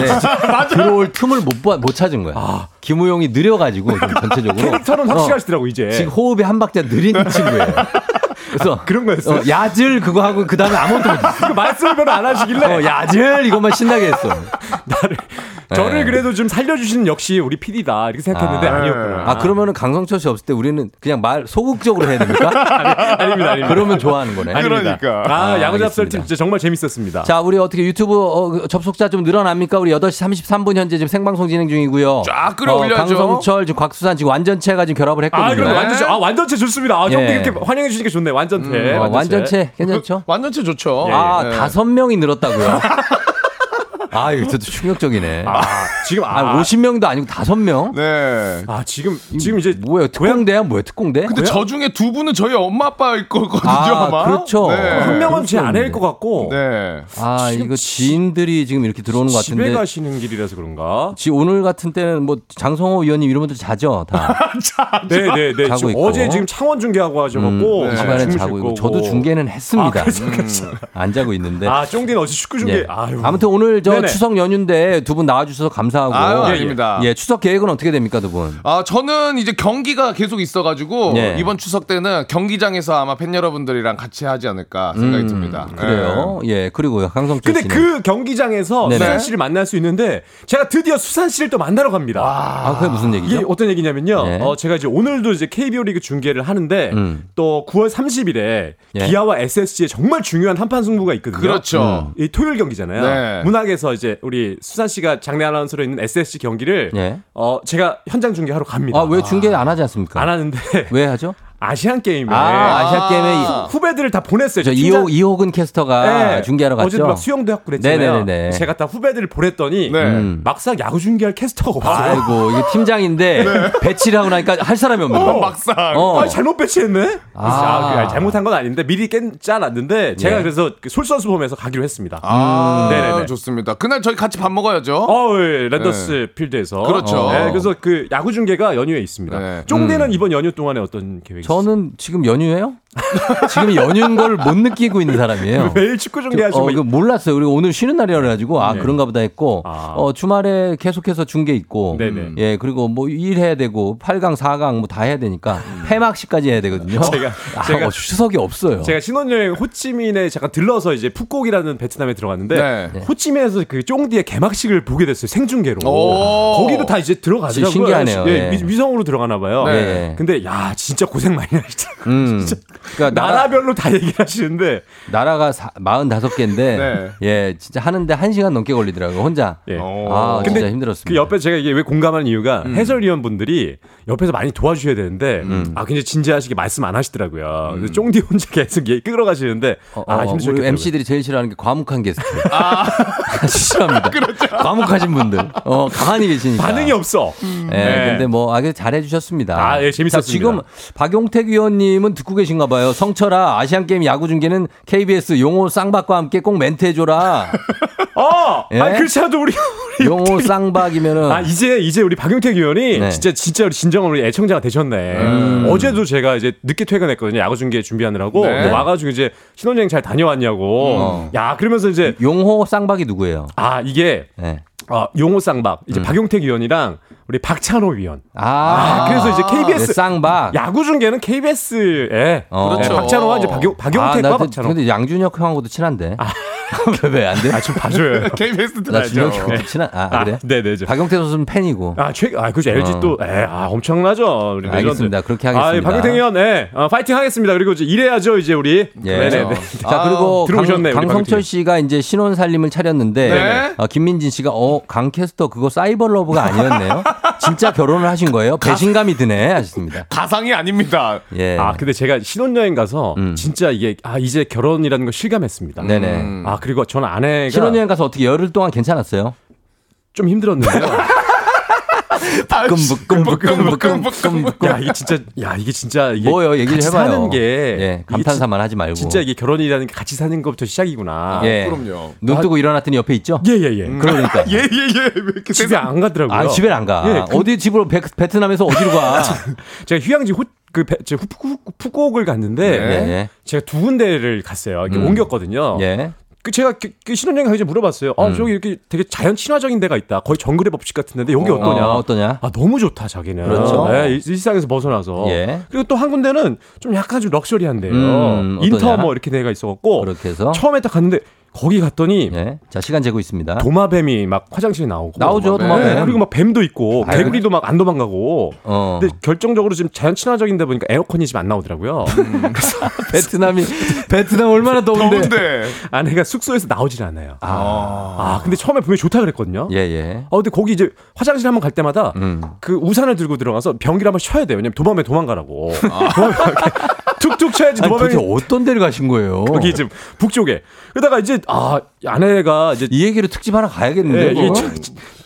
들어올 틈을 못, 봐- 못 찾은 거야. 김우용이 느려가지고 좀 전체적으로 (laughs) 캐릭터는 어, 확실하시더라고 이제. 지금 호흡이 한 박자 느린 (laughs) 친구예요. 그래서 그런 거였어요? 어, 야질 그거 하고 (laughs) 그 다음에 아무것도 못 했어. 그 말씀을 별로 안 하시길래 어, 야질 이것만 신나게 했어. 나를 저를 그래도 좀 살려주시는 역시 우리 PD다 이렇게 생각했는데 아. 아. 니었구나 아 그러면은 강성철 씨 없을 때 우리는 그냥 말 소극적으로 해야 됩니까? (laughs) 아닙니다, 아닙니다. 그러면 좋아하는 거네. 아닙니다. 아, 아, 야구 잡설 알겠습니다. 팀 진짜 정말 재밌었습니다. 자, 우리 어떻게 유튜브 어, 접속자 좀 늘어납니까? 우리 8시 33분 현재 지금 생방송 진행 중이고요. 쫙 끌어올려야죠. 강성철, 지금 곽수산 지금 완전체가 지금 결합을 했거든요. 아, 그럼 완전체, 아, 완전체 좋습니다. 아, 형님 예. 이렇게 환영해 주시니까 좋네. 완전체. 어, 완전체 괜찮죠? 완전체 좋죠. 아, 예. 다섯 명이 늘었다고요? (laughs) 아, 이거 저도 충격적이네. 아, 지금 아, 아, 50명도 아니고 다섯 명? 네. 아, 지금 지금 이제 뭐예요? 특공대야? 뭐야? 특공대? 근데 저 중에 두 분은 저희 엄마 아빠일 거거든요, 아, 아마. 그렇죠. 네. 한 명은 제 아내일 것 같고 네. 아, 이거 지인들이 지금 이렇게 들어오는 것 집에 같은데. 가시는 길이라서 그런가? 지 오늘 같은 때는 뭐 장성호 위원님 이런 분들 자죠 다. (laughs) 네, 네, 네. 자고 있고. 어제 지금 창원 중계하고 하셔 갖고 음, 아마 시간에 주무실 자고 있고. 저도 중계는 했습니다. 아, 그렇죠, 그렇죠. 음, 안 자고 있는데. 아, 쫑디는 어제 축구 중계. 예. 아유. 아무튼 오늘 저 네네. 추석 연휴인데 두 분 나와주셔서 감사하고. 아유, 예, 아닙니다. 예, 추석 계획은 어떻게 됩니까 두 분? 아, 저는 이제 경기가 계속 있어가지고 예. 이번 추석 때는 경기장에서 아마 팬 여러분들이랑 같이 하지 않을까 생각이 음, 듭니다. 그래요. 예, 그리고요 강성철 근데 씨는. 그 경기장에서 네네. 수산 씨를 만날 수 있는데 제가 드디어 수산 씨를 또 만나러 갑니다. 아, 그게 무슨 얘기죠? 이게 어떤 얘기냐면요. 네. 어, 제가 이제 오늘도 이제 KBO 리그 중계를 하는데 음. 또 9월 30일에 예. 기아와 SSG의 정말 중요한 한판 승부가 있거든요. 그렇죠. 이 토요일 경기잖아요. 네. 문학에서 이제 우리 수산 씨가 장례 아나운서로 있는 SSG 경기를 예. 어 제가 현장 중계하러 갑니다. 아, 왜 중계 안 하지 않습니까? 안 하는데 왜 하죠? 아시안 게임에 아, 아시아 게임에 이- 후배들을 다 보냈어요. 저 팀장- 이호 이호근 캐스터가 네. 중계하러 갔죠. 어제도 막 수영도 하고 그랬잖아요. 네네네. 제가 다 후배들을 보냈더니 네. 음. 막상 야구 중계할 캐스터가 없어요. 아이고 (laughs) 이게 팀장인데 배치를 하고 나니까 할 사람이 없는 거야. 막상. 어. 아, 잘못 배치했네. 아. 아, 그, 잘못한 건 아닌데 미리 깬 짜놨는데 제가 예. 그래서 그 솔선수범해서 가기로 했습니다. 아, 네네네. 좋습니다. 그날 저희 같이 밥 먹어야죠. 어, 예, 랜더스 필드에서. 그렇죠. 네, 그래서 그 야구 중계가 연휴에 있습니다. 네. 쫑대는 이번 연휴 동안에 어떤 계획이? 저는 지금 연휴예요? (laughs) 지금 연휴인 걸 못 느끼고 있는 사람이에요. (laughs) 매일 축구 중계하시고 어, 이거 몰랐어요. 그리고 오늘 쉬는 날이라 가지고 아 네. 그런가 보다 했고 아. 어, 주말에 계속해서 중계 있고 네네. 예 그리고 뭐 일해야 되고 8강 4강 뭐 다 해야 되니까 폐막식까지 해야 되거든요. 음. (laughs) 제가- 아, 제가- 어, 추석이 없어요. 제가 신혼여행 호치민에 잠깐 들러서 이제 푸꾸옥이라는 베트남에 들어갔는데 네. 호치민에서 그 쫑디의 개막식을 보게 됐어요 생중계로 오. 거기도 다 이제 들어가더라고요 신기하네요. 예, 예. 위- 위성으로 들어가나 봐요 네. 예. 근데 야 진짜 고생 많이 하시더라고요 음. 그러니까 나라, 나라 별로 다 얘기를 하시는데 나라가 사, 45개인데 네. 예 진짜 하는데 1 시간 넘게 걸리더라고요. 혼자. 예. 아 근데 진짜 힘들었습니다. 그 옆에 제가 이게 왜 공감하는 이유가 해설위원분들이 옆에서 많이 도와주셔야 되는데 음. 아 굉장히 진지하시게 말씀 안 하시더라고요. 그래서 쫑디 혼자 계속 끌어가시는데 어, 아 어. 우리 MC들이 제일 싫어하는 게 과묵한 게스트. (laughs) 아, 싫어합니다. (laughs) 과묵하신 분들. 어, 가만히 계시니까. 반응이 없어. 예, 네. 근데 뭐, 아, 잘해 주셨습니다. 아, 예, 재밌었습니다. 지금 박용택 위원님은 듣고 계신가 봐요. 성철아, 아시안 게임 야구 중계는 KBS 용호 쌍박과 함께 꼭 멘트 해줘라. 어, 예? 아니 그렇지 않아도 우리 용호 쌍박이면은. 아 이제 이제 우리 박용택 의원이 네. 진짜 진짜 우리 진정한 우리 애청자가 되셨네. 음. 어제도 제가 이제 늦게 퇴근했거든요. 야구 중계 준비하느라고 네. 와가지고 이제 신혼여행 잘 다녀왔냐고. 어. 야 그러면서 이제 용호 쌍박이 누구예요? 아 이게 예. 어, 용호 쌍박 이제 음. 박용택 의원이랑 우리 박찬호 위원. 아, 아, 그래서 이제 KBS 네, 쌍박. 야구 중계는 KBS에 어. 그렇죠. 박찬호와 이제 박용 박용택과 아, 나 그- 박찬호. 근데 양준혁 형하고도 친한데. (laughs) 왜안 돼? 아 좀 봐줘요. (laughs) KBS 나 준혁 들어야죠. 형도 친한. 아, 그래? 네네. 저. 박용택 선수는 팬이고. 아, 최, 아, 그죠. LG 어. 또, 에, 아, 엄청나죠. 우리. 알겠습니다. 그렇게 하겠습니다. 아, 예, 박용택 위원, 네. 어, 파이팅 하겠습니다. 그리고 이제 일해야죠, 이제 우리. 예. 네 네 네. 자 그리고 아, 들어오셨네, 강, 박용택. 씨가 이제 신혼 살림을 차렸는데 네. 어, 김민진 씨가 어 강 캐스터 그거 cyber love가 아니었네요. (laughs) 진짜 결혼을 하신 거예요? 배신감이 드네 하셨습니다. 가상이 아닙니다. 예. 아, 근데 제가 신혼여행 가서 음. 진짜 이게, 아, 이제 결혼이라는 걸 실감했습니다. 네네. 음. 아, 그리고 저는 아내가 신혼여행 가서 어떻게 열흘 동안 괜찮았어요? 좀 힘들었는데요. (laughs) (laughs) 끔부끔부끔부끔부끔. 야, 이게 진짜, 야, 이게 진짜, 이게. 뭐요? 얘기를 같이 해봐요. 사는 게. 예, 감탄사만 하지 말고. 진- 진짜 이게 결혼이라는 게 같이 사는 것부터 시작이구나. 예. 그럼요. 눈 뜨고 일어났더니 옆에 있죠? 예, 예, 예. 그러니까. (laughs) 예, 예, 예. 집에 안 가더라고요. 아, 집에 안 가. 예, 그- 어디 집으로 베, 베트남에서 어디로 가? (laughs) 제가 휴양지 호, 그, 푸꾸, 푸꾸옥을 갔는데. 예, 예. 제가 두 군데를 갔어요. 이렇게 음. 옮겼거든요. 예. 그 제가 그, 그 신혼여행 가기 전에 물어봤어요. 아, 음. 저기 이렇게 되게 자연 친화적인 데가 있다. 거의 정글의 법칙 같은데 여기 어, 어떠냐? 어 떠냐? 아, 너무 좋다, 자기는. 그렇죠. 네, 일- 일상에서 벗어나서. 예. 그리고 또 한 군데는 좀 약간 좀 럭셔리한데요. 음, 인터? 뭐 이렇게 데가 있어 갖고. 그렇게 해서. 처음에 딱 갔는데 거기 갔더니 예. 자, 시간 재고 있습니다. 도마뱀이 막 화장실에 나오고 나오죠, 네, 도마뱀. 그리고 막 뱀도 있고 아유. 개구리도 막 안 도망가고. 어. 근데 결정적으로 지금 자연 친화적인데 보니까 에어컨이 지금 안 나오더라고요. (laughs) (laughs) 베트남이 베트남 얼마나 더운데. 아내가 숙소에서 나오질 않아요. 아. 아, 근데 처음에 분명히 좋다 그랬거든요. 예, 예. 어, 근데 거기 이제 화장실 한번 갈 때마다 음. 그 우산을 들고 들어가서 변기를 한번 쉬어야 돼요. 왜냐면 도마뱀 도망가라고. (laughs) 이렇게 툭툭 쳐야지 도마뱀이 어떤 데를 가신 거예요? 거기 지금 북쪽에. 그러다가 이제 아 아내가 이제 이 얘기로 특집 하나 가야겠는데. 천-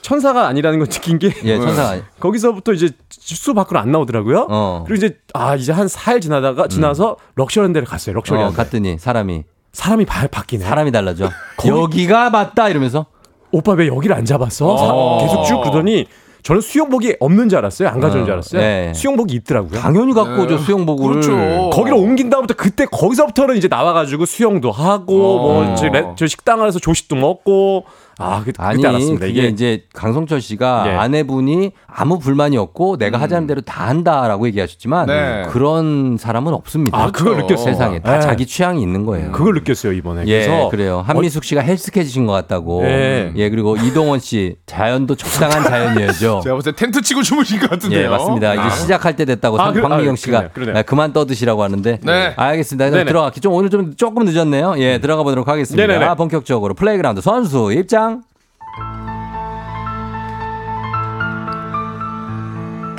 천사가 아니라는 걸 느낀 게 예, 아니- 거기서부터 이제 숙소 밖으로 안 나오더라고요. 어. 그리고 이제 아 이제 한 4일 지나다가 지나서 럭셔리한 데를 갔어요. 어, 럭셔리한데. 갔더니 사람이 사람이 바, 바뀌네. 사람이 달라져. 여기가 맞다 이러면서 오빠 왜 여기를 안 잡았어? 어. 사- 계속 쭉 그러더니 저는 수영복이 없는 줄 알았어요. 안 가져온 줄 알았어요. 네. 수영복이 있더라고요. 당연히 갖고 오죠 수영복을. 그렇죠. 거기로 옮긴 다음부터 그때 거기서부터는 이제 나와가지고 수영도 하고 어. 뭐 저, 레- 저 식당 안에서 조식도 먹고 아 그, 아니 그때 알았습니다. 이게 이제 강성철 씨가 예. 아내분이 아무 불만이 없고 내가 하자는 대로 다 한다라고 얘기하셨지만 네. 그런 사람은 없습니다. 아, 그걸 느꼈어요. 세상에 다 네. 자기 취향이 있는 거예요. 그걸 느꼈어요 이번에. 예, 그래서 그래요. 한미숙 씨가 핼쑥해지신 것 같다고. 예. 예, 그리고 이동원 씨 자연도 적당한 자연이어죠. (laughs) 제가 봤을 때 텐트 치고 주무신 것 같은데요. 예, 맞습니다. 이제 아. 시작할 때 됐다고 아, 황미경 아, 씨가 그러네요. 아, 그만 떠드시라고 하는데. 네. 알겠습니다. 그럼 네네. 들어갈게요. 좀 오늘 좀 조금 늦었네요. 예, 들어가 보도록 하겠습니다. 네네네. 본격적으로 플레이그라운드 선수 입장.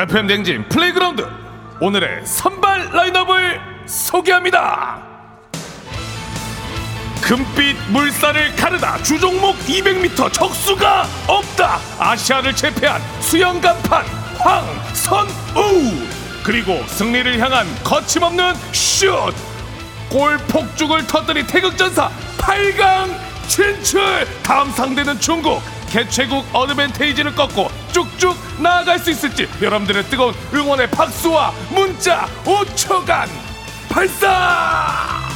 FM 댕진 플레이그라운드 오늘의 선발 라인업을 소개합니다. 금빛 물살을 가르다 주종목 200m 적수가 없다. 아시아를 제패한 수영 간판 황선우 그리고 승리를 향한 거침없는 슛. 골 폭죽을 터뜨린 태극전사 8강 진출. 다음 상대는 중국. 개최국 어드밴테이지를 꺾고 쭉쭉 나아갈 수 있을지 여러분들의 뜨거운 응원의 박수와 문자 5초간 발사!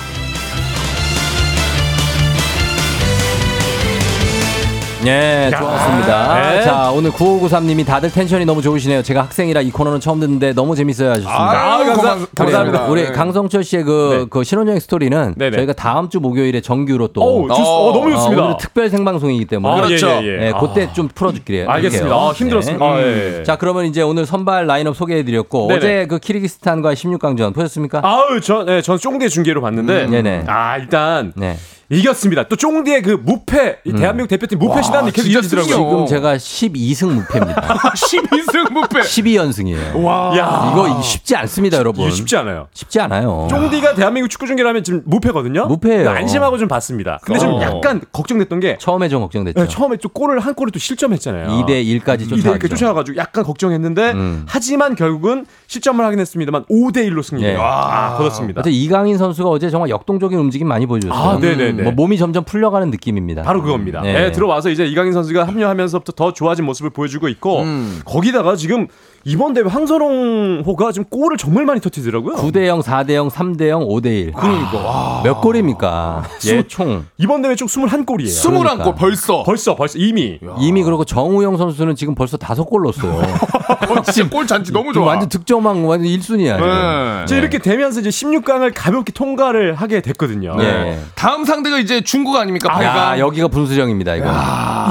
예, 좋았습니다. 네. 자, 오늘 9593님이 다들 텐션이 너무 좋으시네요. 제가 학생이라 이 코너는 처음 듣는데 너무 재밌어요 하셨습니다. 아유, 감사- 감사합니다. 우리 네. 강성철 씨의 그, 그 신혼여행 스토리는 네네. 저희가 다음 주 목요일에 정규로 또. 어우, 좋- 어, 너무 좋습니다. 오늘은 특별 생방송이기 때문에. 아, 예, 예, 예. 예, 그때 좀 풀어줄게요. 알겠습니다. 아, 힘들었습니다. 아, 예, 예. 자, 그러면 이제 오늘 선발 라인업 소개해드렸고 네네. 어제 그 키르기스탄과 16강전 보셨습니까? 아우 전, 네, 전 쫑대 중계로 봤는데 음, 네네. 아 일단 네. 이겼습니다. 또 쫑디의 그 무패 이 대한민국 대표팀 무패 신화는 계속 이어지더라고요. 지금 제가 12승 무패입니다. (laughs) 12승 무패. 12연승이에요. 와. 야. 이거 쉽지 않습니다, 여러분. 이게 쉽지 않아요. 쉽지 않아요. 쫑디가 대한민국 축구 중계라면 지금 무패거든요. 무패예요. 안심하고 좀 봤습니다. 근데 좀 어. 약간 걱정됐던 게 처음에 좀 걱정됐죠. 네, 처음에 또 골을 한 골을 또 실점했잖아요. 2대 1까지 2대 1까지 쫓아가죠. 쫓아가가지고 약간 걱정했는데 음. 하지만 결국은 실점을 하긴 했습니다만 5대 1로 승리해요. 예. 아, 거뒀습니다. 이강인 선수가 어제 정말 역동적인 움직임 많이 보여줬어요. 아, 네네 네. 뭐 몸이 점점 풀려가는 느낌입니다. 바로 그겁니다. 네. 네, 들어와서 이제 이강인 선수가 합류하면서부터 더 좋아진 모습을 보여주고 있고 음. 거기다가 지금 이번 대회 황선홍호가 지금 골을 정말 많이 터뜨리더라고요. 9대 0, 4대 0, 3대 0, 5대 1. 그러니까 몇 골입니까? 예, 총. 이번 대회 총 21골이에요. 21골 벌써. 벌써 벌써 이미 이미 그리고 정우영 선수는 지금 벌써 다섯 골 넣었어요. (laughs) 어, 진짜 골 잔치 너무 좋아. 완전 득점왕 완전 1순위야. 네. 이제 이렇게 되면서 이제 16강을 가볍게 통과를 하게 됐거든요. 예. 다음 상대가 이제 중국 아닙니까? 아, 8강. 여기가 분수령입니다, 이거.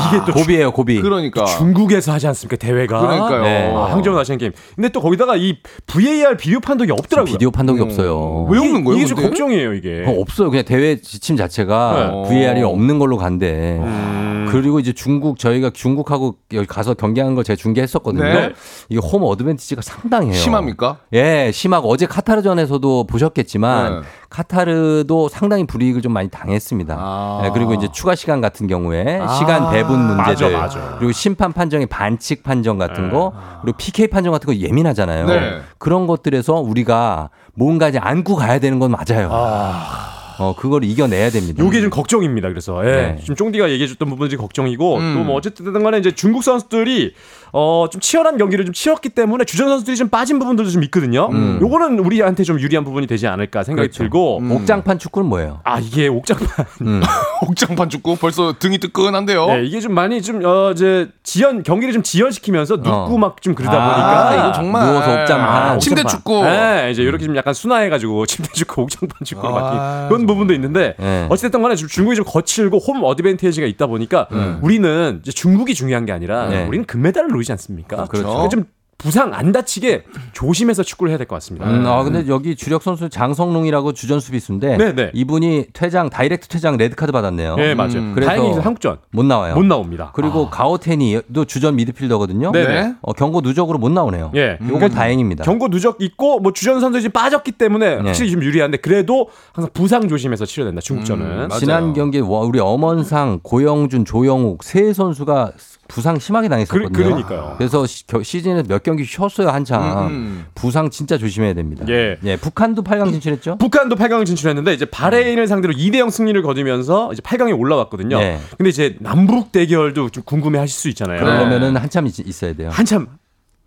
이게 또 고비예요, 고비. 그러니까. 중국에서 하지 않습니까 대회가? 그러니까요. 네. 아, 항저우 아시안 게임. 근데 또 거기다가 이 VAR 비디오 판독이 없더라고요. 비디오 판독이 없어요. 왜 없는 거예요? 이게 좀 근데? 걱정이에요 이게. 어, 없어요. 그냥 대회 지침 자체가 네. VAR이 없는 걸로 간대. 음. 그리고 이제 중국 저희가 중국하고 여기 가서 경기하는 걸 제가 중계했었거든요. 네. 이게 홈 어드밴티지가 상당해요. 심합니까? 예, 심하고 어제 카타르전에서도 보셨겠지만 네. 카타르도 상당히 불이익을 좀 많이 당했습니다. 아. 예, 그리고 이제 추가 시간 같은 경우에 아, 시간 배분 문제들 맞아, 맞아. 그리고 심판 판정의 반칙 판정 같은 거 그리고 PK 판정 같은 거 예민하잖아요. 네. 그런 것들에서 우리가 뭔가 이제 안고 가야 되는 건 맞아요. 어, 그걸 이겨내야 됩니다. 요게 좀 걱정입니다. 그래서 예. 네. 지금 쫑디가 얘기해줬던 부분이 걱정이고 음. 또뭐 어쨌든 간에 이제 중국 선수들이 어 좀 치열한 경기를 좀 치렀기 때문에 주전 선수들이 좀 빠진 부분들도 좀 있거든요. 음. 요거는 우리한테 좀 유리한 부분이 되지 않을까 생각이 그렇죠. 들고 옥장판 축구는 뭐예요? 아 이게 옥장판 음. (laughs) (laughs) 옥장판 축구 벌써 등이 뜨끈한데요. 네, 이게 좀 많이 좀 어, 이제 지연 경기를 좀 지연시키면서 눕고 어. 막좀 그러다 아, 보니까 이거 정말 누워서 옥장판, 아, 침대 옥장판. 축구. 네, 이제 이렇게 좀 약간 순화해가지고 (laughs) 침대 축구, 옥장판 축구로 아. 바뀐 그런 부분도 있는데 네. 어쨌든 간에 좀 중국이 좀 거칠고 홈 어드밴티지가 있다 보니까 우리는 이제 중국이 중요한 게 아니라 네. 우리는 금메달을 노리지 않습니까? 그렇죠. 그러니까 좀 부상 안 다치게 조심해서 축구를 해야 될 것 같습니다. 음, 아, 근데 여기 주력 선수 장성롱이라고 주전 수비수인데 네, 네. 이분이 퇴장 direct 퇴장 레드 카드 받았네요. 네, 맞아요. 음. 그래서 다행히 한국전 못 나와요. 못 나옵니다. 그리고 가오텐이도 주전 미드필더거든요. 네, 네. 어, 경고 누적으로 못 나오네요. 예. 요건 다행입니다. 경고 누적 있고 뭐 주전 선수 지금 빠졌기 때문에 네. 확실히 좀 유리한데 그래도 항상 부상 조심해서 치러야 된다. 중국전은. 음. 지난 경기에 와, 우리 엄원상, 고영준, 조영욱 세 선수가 부상 심하게 당했었거든요. 그- 그러니까요. 그래서 시, 겨- 시즌에 몇 경기 쉬었어요 한창. 음, 음. 부상 진짜 조심해야 됩니다. 예. 북한도 8강 진출했죠? 북한도 8강 진출했는데 이제 바레인을 상대로 2대 0 승리를 거두면서 이제 8강에 올라왔거든요. 네. 근데 이제 남북 대결도 좀 궁금해 하실 수 있잖아요. 그러려면은 한참 있, 있어야 돼요. 한참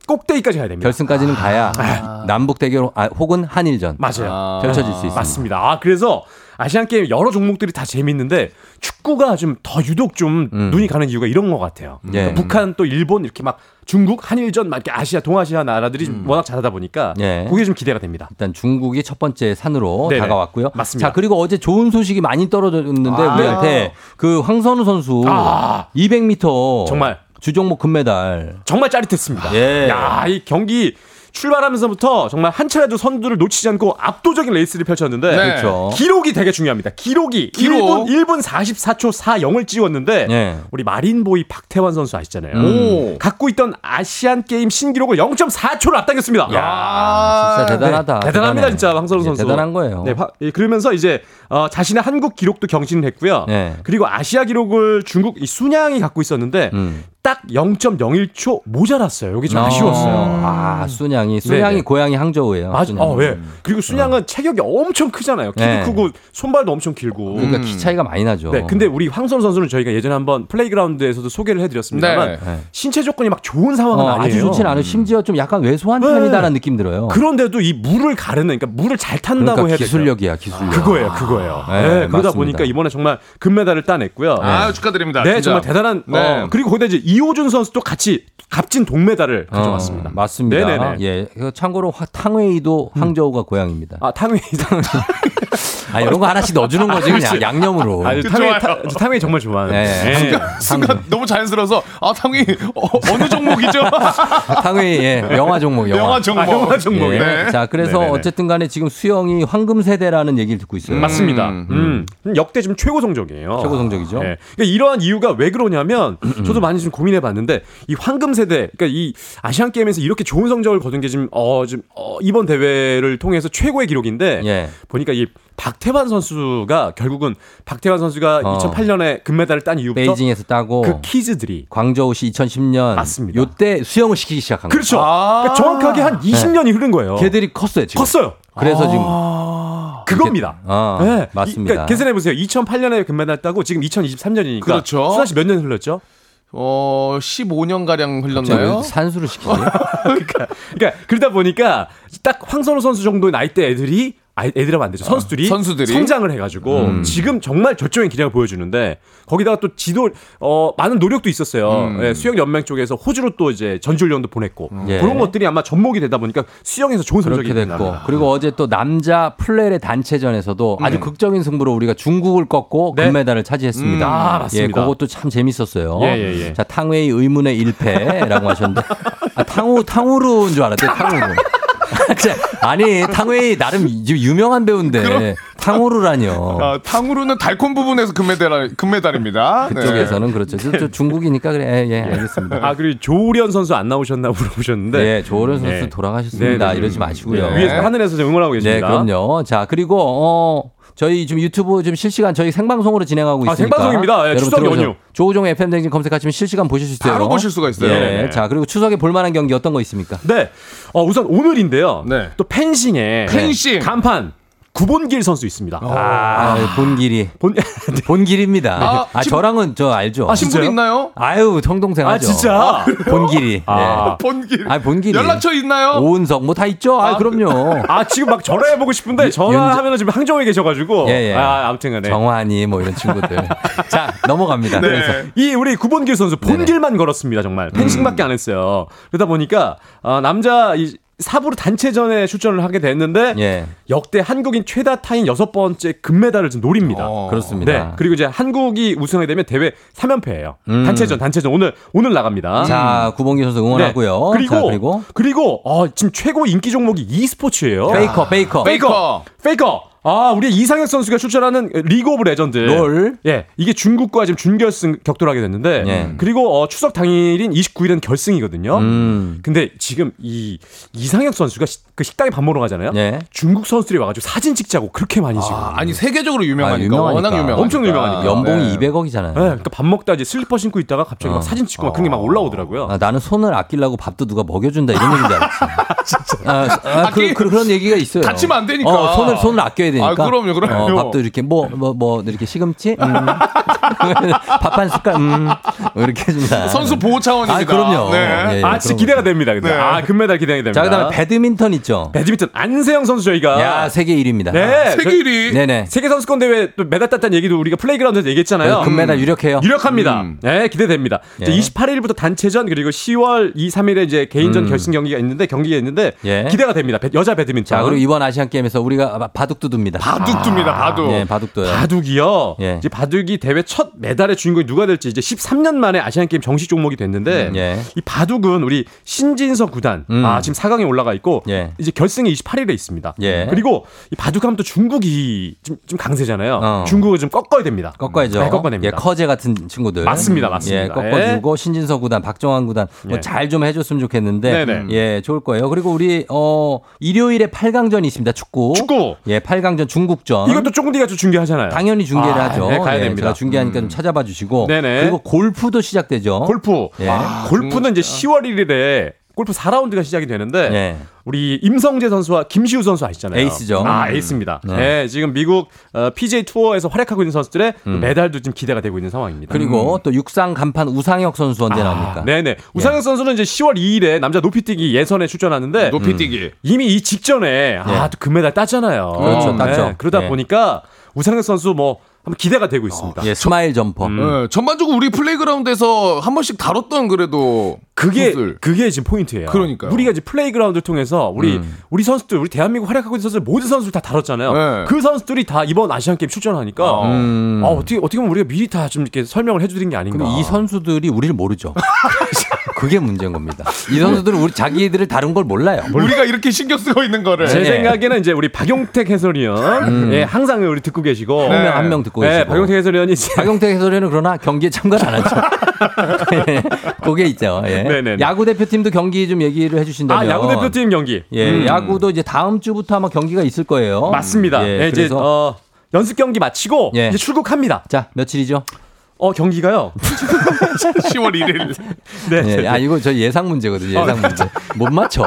꼭대기까지 가야 됩니다. 결승까지는 가야 남북 대결 아, 혹은 한일전 맞아요. 아. 펼쳐질 수 있습니다. 맞습니다. 아, 그래서 아시안 게임 여러 종목들이 다 재밌는데 축구가 좀 더 유독 좀 음. 눈이 가는 이유가 이런 것 같아요. 예. 그러니까 북한 또 일본 이렇게 막 중국 한일전 막 이렇게 아시아 동아시아 나라들이 좀 워낙 잘하다 보니까 예. 그게 좀 기대가 됩니다. 일단 중국이 첫 번째 산으로 네네. 다가왔고요. 맞습니다. 자 그리고 어제 좋은 소식이 많이 떨어졌는데 아. 우리한테 그 황선우 선수 아. 200m 정말. 주종목 금메달. 정말 짜릿했습니다. 예. 야, 이 경기 출발하면서부터 정말 한 차례도 선두를 놓치지 않고 압도적인 레이스를 펼쳤는데 네. 그렇죠. 기록이 되게 중요합니다. 기록이 기록. 1분 1분 44초 40을 찍었는데 예. 우리 마린보이 박태환 선수 아시잖아요. 오. 갖고 있던 아시안 게임 신기록을 0.4초를 앞당겼습니다. 야, 진짜 대단하다. 네, 대단합니다, 대단해. 진짜 황선우 예, 선수. 대단한 거예요. 네, 화- 예, 그러면서 이제 어, 자신의 한국 기록도 경신을 했고요. 네. 그리고 아시아 기록을 중국 이 순양이 갖고 있었는데 음. 딱 0.01초 모자랐어요. 여기 좀 어. 아쉬웠어요. 아, 쑨양이 쑨양이 네네. 고향이 항저우예요. 맞아. 쑨양. 어, 예. 그리고 쑨양은 체격이 엄청 크잖아요. 키도 네. 크고 손발도 엄청 길고. 그러니까 키 차이가 많이 나죠. 네, 근데 우리 황선우 선수는 저희가 예전에 한번 플레이그라운드에서도 소개를 해 드렸습니다만 네. 네. 신체 조건이 막 좋은 상황은 어, 아니에요. 아주 좋진 않아요. 심지어 좀 약간 왜소한 네. 편이다라는 느낌 들어요. 그런데도 이 물을 가르는, 그러니까 물을 잘 탄다고 그러니까 해야? 기술력이야, 기술력. 그거예요, 그거예요. 네, 네, 그러다 맞습니다. 보니까 이번에 정말 금메달을 따냈고요. 아 축하드립니다. 네, 진짜. 정말 대단한. 네. 어, 그리고 거기다 이제 이호준 선수도 같이 값진 동메달을 가져왔습니다. 어, 맞습니다. 네네네. 예. 그 참고로 화- 탕웨이도 항저우가 고향입니다. 아, 탕웨이. (laughs) 아, 이런 거 하나씩 넣어주는 거지 그냥 양념으로. 아. 타- 탕웨이 정말 좋아하는. 네. 순간 너무 자연스러워서 아 당연히 어, 어느 종목이죠? 탕웨이 예, 영화 종목 영화. 영화 종목. 아, 영화 종목. 예. 네. 자, 그래서 네네네. 어쨌든 간에 지금 수영이 황금 세대라는 얘기를 듣고 있어요. 맞습니다. 음, 음. 역대 지금 최고 성적이에요. 최고 성적이죠. 네. 그러니까 이러한 이유가 왜 그러냐면 저도 많이 좀 고민해 봤는데 이 황금 세대 그러니까 이 아시안 게임에서 이렇게 좋은 성적을 거둔 게 지금 어 지금 어, 이번 대회를 통해서 최고의 기록인데 예. 보니까 이 박태환 선수가 결국은 박태환 선수가 어. 2008년에 금메달을 딴 이후부터 베이징에서 따고 그 키즈들이 광저우시 2010년 맞습니다. 요때 수영을 시키기 시작한 거예요. 그렇죠. 아. 그러니까 정확하게 한 20년이 흐른 거예요. 걔들이 컸어요, 지금. 컸어요. 그래서 지금 그겁니다. 어, 네. 맞습니다. 이, 그러니까 계산해 보세요. 2008년에 금메달 따고 지금 2023년이니까 그렇죠. 수아 씨 몇 년 흘렀죠? 어 15년 가량 흘렀나요? 왜 산수를 시키지? (laughs) 그러니까, 그러니까 그러다 보니까 딱 황선우 선수 정도의 나이대 애들이 아, 애들하면 안 되죠. 선수들이, 선수들이? 성장을 해가지고 음. 지금 정말 절정의 기량을 보여주는데 거기다가 또 지도 어, 많은 노력도 있었어요. 음. 예, 수영 연맹 쪽에서 호주로 또 이제 전주훈련도 보냈고 예. 그런 것들이 아마 접목이 되다 보니까 수영에서 좋은 성적이 됐고. 그리고 어제 또 남자 플레레 단체전에서도 아주 극적인 승부로 우리가 중국을 꺾고 네. 금메달을 차지했습니다. 음. 아, 맞습니다. 예, 그것도 참 재밌었어요. 예, 예, 예. 자, 탕웨이 의문의 1패라고 하셨는데 (laughs) 아, 탕후 탕후루인 줄 알았대요. 탕후루. (laughs) 진짜, 아니 탕웨이 나름 유- 유명한 배우인데 탕후루라뇨. 아, 탕후루는 달콤 부분에서 금메달 금메달입니다. 네. 그쪽에서는 그렇죠. 저, 저 중국이니까 그래. 예, 예, 알겠습니다. 아 그리고 조우련 선수 안 나오셨나 물어보셨는데 네, 조호련 선수 네. 돌아가셨습니다. 네, 네. 이러지 마시고요. 네, 위에서 하늘에서 좀 응원하고 네, 계십니다. 그럼요. 자, 그리고 어 저희 지금 유튜브 지금 실시간 저희 생방송으로 진행하고 아, 있으니까 생방송입니다. 예, 추석 연휴. 조우종 FM 댕진 검색하시면 실시간 보실 수 있어요. 바로 보실 수가 있어요. 예. 네네. 자, 그리고 추석에 볼 만한 경기 어떤 거 있습니까? 네. 어, 우선 오늘인데요. 네. 또 펜싱에 펜싱. 간판 구본길 선수 있습니다. 아, 본길이. (laughs) 본 본길입니다. 아, 아, 친- 저랑은 저 알죠. 아, 진짜요? 있나요? 아유, 형동생 아, 하죠. 진짜? 본길이. 아. 본길. 아, 본길이. 연락처 있나요? 오은석 뭐 다 있죠? 아, 아, 그럼요. 아 지금 막 전화해 보고 싶은데 전화하면 지금 항저우에 계셔가지고 예, 예. 아 아무튼간에 정환이 뭐 이런 친구들. (laughs) 자, 넘어갑니다. 네. 그래서 이 우리 구본길 선수 본길만 걸었습니다 정말 펜싱밖에 안 했어요. 그러다 보니까 어, 남자 이 사부로 단체전에 출전을 하게 됐는데 예. 역대 한국인 최다 타인 여섯 번째 금메달을 지금 노립니다. 어. 그렇습니다. 네. 그리고 이제 한국이 우승하게 되면 대회 3연패예요. 음. 단체전, 단체전 오늘 오늘 나갑니다. 자, 구본길 선수 응원하고요. 네. 그리고 자, 그리고 그리고 어, 지금 최고 인기 종목이 e스포츠예요. 페이커, 페이커. 페이커. 페이커. 아, 우리 이상혁 선수가 출전하는 리그 오브 레전드. 롤. 예. 이게 중국과 지금 준결승 격돌하게 됐는데 예. 그리고 어, 추석 당일인 29일은 결승이거든요. 음. 근데 지금 이 이상혁 선수가 시- 그 식당에 밥 먹으러 가잖아요. 예. 중국 선수들이 와 가지고 사진 찍자고 그렇게 많이 찍어. 아, 아니 세계적으로 유명하니까, 아, 유명하니까. 워낙 유명하니까. 엄청 유명하니까. 연봉이 네. 200억이잖아요. 네, 그러니까 밥 먹다 이제 슬리퍼 신고 있다가 갑자기 어. 막 사진 찍고 막 그런 게 막 올라오더라고요. 아, 나는 손을 아끼려고 밥도 누가 먹여준다 이런 얘기인 줄 알았지. 아, 아, 그, 아끼- 그, 그 런 얘기가 있어요. 다치면 안 되니까. 어, 손을 손을 아껴야 되니까. 아, 그럼요, 그럼요. 어, 밥도 이렇게 뭐 뭐 뭐 이렇게 시금치, 음. (laughs) (laughs) 밥 한 숟갈, 음. 뭐 이렇게 해준다. 선수 보호 차원입니다. 아, 그럼요. 네. 예, 예, 아, 진짜 기대가. 됩니다. 근데. 네. 아, 금메달 기대가 됩니다. 자, 그 다음에 배드민턴 있죠. 배드민턴 안세영 선수 저희가 야, 세계 1위입니다. 네. 세계 1위. 네네. 세계 선수권 대회 또 메달 땄다는 얘기도 우리가 플레이그라운드에서 얘기했잖아요. 네, 금메달 유력해요. 유력합니다. 음. 네, 기대됩니다. 예. 이제 28일부터 단체전 그리고 10월 2, 3일에 이제 개인전 음. 결승 경기가 있는데 경기가 있는데 예. 기대가 됩니다. 배- 여자 배드민턴. 자, 그리고 이번 아시안 게임에서 우리가 바둑두두입니다. 바둑두입니다, 바둑. 예, 바둑두요. 바둑이요. 예. 이제 바둑이 대회 첫 메달의 주인공이 누가 될지 이제 13년 만에 아시안 게임 정식 종목이 됐는데 예. 이 바둑은 우리 신진서 구단 음. 아 지금 4강에 올라가 있고 예. 이제 결승이 28일에 있습니다. 예. 그리고 이 바둑하면 또 중국이 좀, 좀 강세잖아요. 어. 중국을 좀 꺾어야 됩니다. 꺾어야죠. 네, 꺾어야 됩니다. 예, 커제 같은 친구들. 맞습니다, 맞습니다. 예, 꺾어주고 신진서 구단, 박정환 구단 뭐 예. 잘좀 해줬으면 좋겠는데, 네네. 예, 좋을 거예요. 그리고 우리 어 일요일에 8강전이 있습니다. 축구. 축구. 예, 8강전 중국전. 이것도 쫑디가 좀 중계하잖아요. 당연히 중계를 아, 하죠. 네, 가야 예, 됩니다. 제가 중계하니까 좀 찾아봐 주시고. 네네. 그리고 골프도 시작되죠. 골프. 예. 아, 골프는 이제 10월 1일에 골프 4라운드가 시작이 되는데 예. 우리 임성재 선수와 김시우 선수 아시잖아요. 에이스죠. 아, 에이스입니다. 네. 네. 지금 미국 어, PJ 투어에서 활약하고 있는 선수들의 음. 메달도 지금 기대가 되고 있는 상황입니다. 그리고 또 육상 간판 우상혁 선수 언제 나옵니까? 예. 아, 네네. 우상혁 선수는 이제 10월 2일에 남자 높이뛰기 예선에 출전하는데 높이뛰기. 이미 이 직전에 아, 또 금메달 땄잖아요. 예. 그렇죠, 땄죠. 그러다 예. 보니까 우상혁 선수 뭐 한번 기대가 되고 있습니다. 예, smile jumper. 예, 전반적으로 우리 플레이그라운드에서 한 번씩 다뤘던 그래도 그게 선수들. 그게 지금 포인트예요. 그러니까요. 우리가 이제 플레이그라운드를 통해서 우리 음. 우리 선수들 우리 대한민국 활약하고 있는 선수들 모든 선수들 다 다뤘잖아요. 네. 그 선수들이 다 이번 아시안 게임 출전하니까 음. 아, 어떻게 어떻게 보면 우리가 미리 다 좀 이렇게 설명을 해주는 게 아닌가. 근데 이 선수들이 우리를 모르죠. (laughs) 그게 문제인 겁니다. 이 선수들은 우리 자기들을 다룬 걸 몰라요. 우리가 이렇게 신경 쓰고 있는 거를. 제 예. 생각에는 이제 우리 박용택 해설위원 예, 항상 우리 듣고 계시고 한명 한 명 듣고 네, 계시고. 박용택 해설위원이 박용택 해설위원은 그러나 경기에 참가를 안 하죠. (laughs) 예, (laughs) 그게 있죠. 예. 네네네. 야구 대표팀도 경기 좀 얘기를 해주신다면. 아 야구 대표팀 경기 예, 음. 야구도 이제 다음 주부터 아마 경기가 있을 거예요. 맞습니다. 예, 예, 이제 어, 연습 경기 마치고 예. 이제 출국합니다. 자 며칠이죠? 어 경기가요. (laughs) (laughs) 10월 1일. 네. 예, 아 이거 저 예상 문제거든요. 예상 문제. 못 맞춰.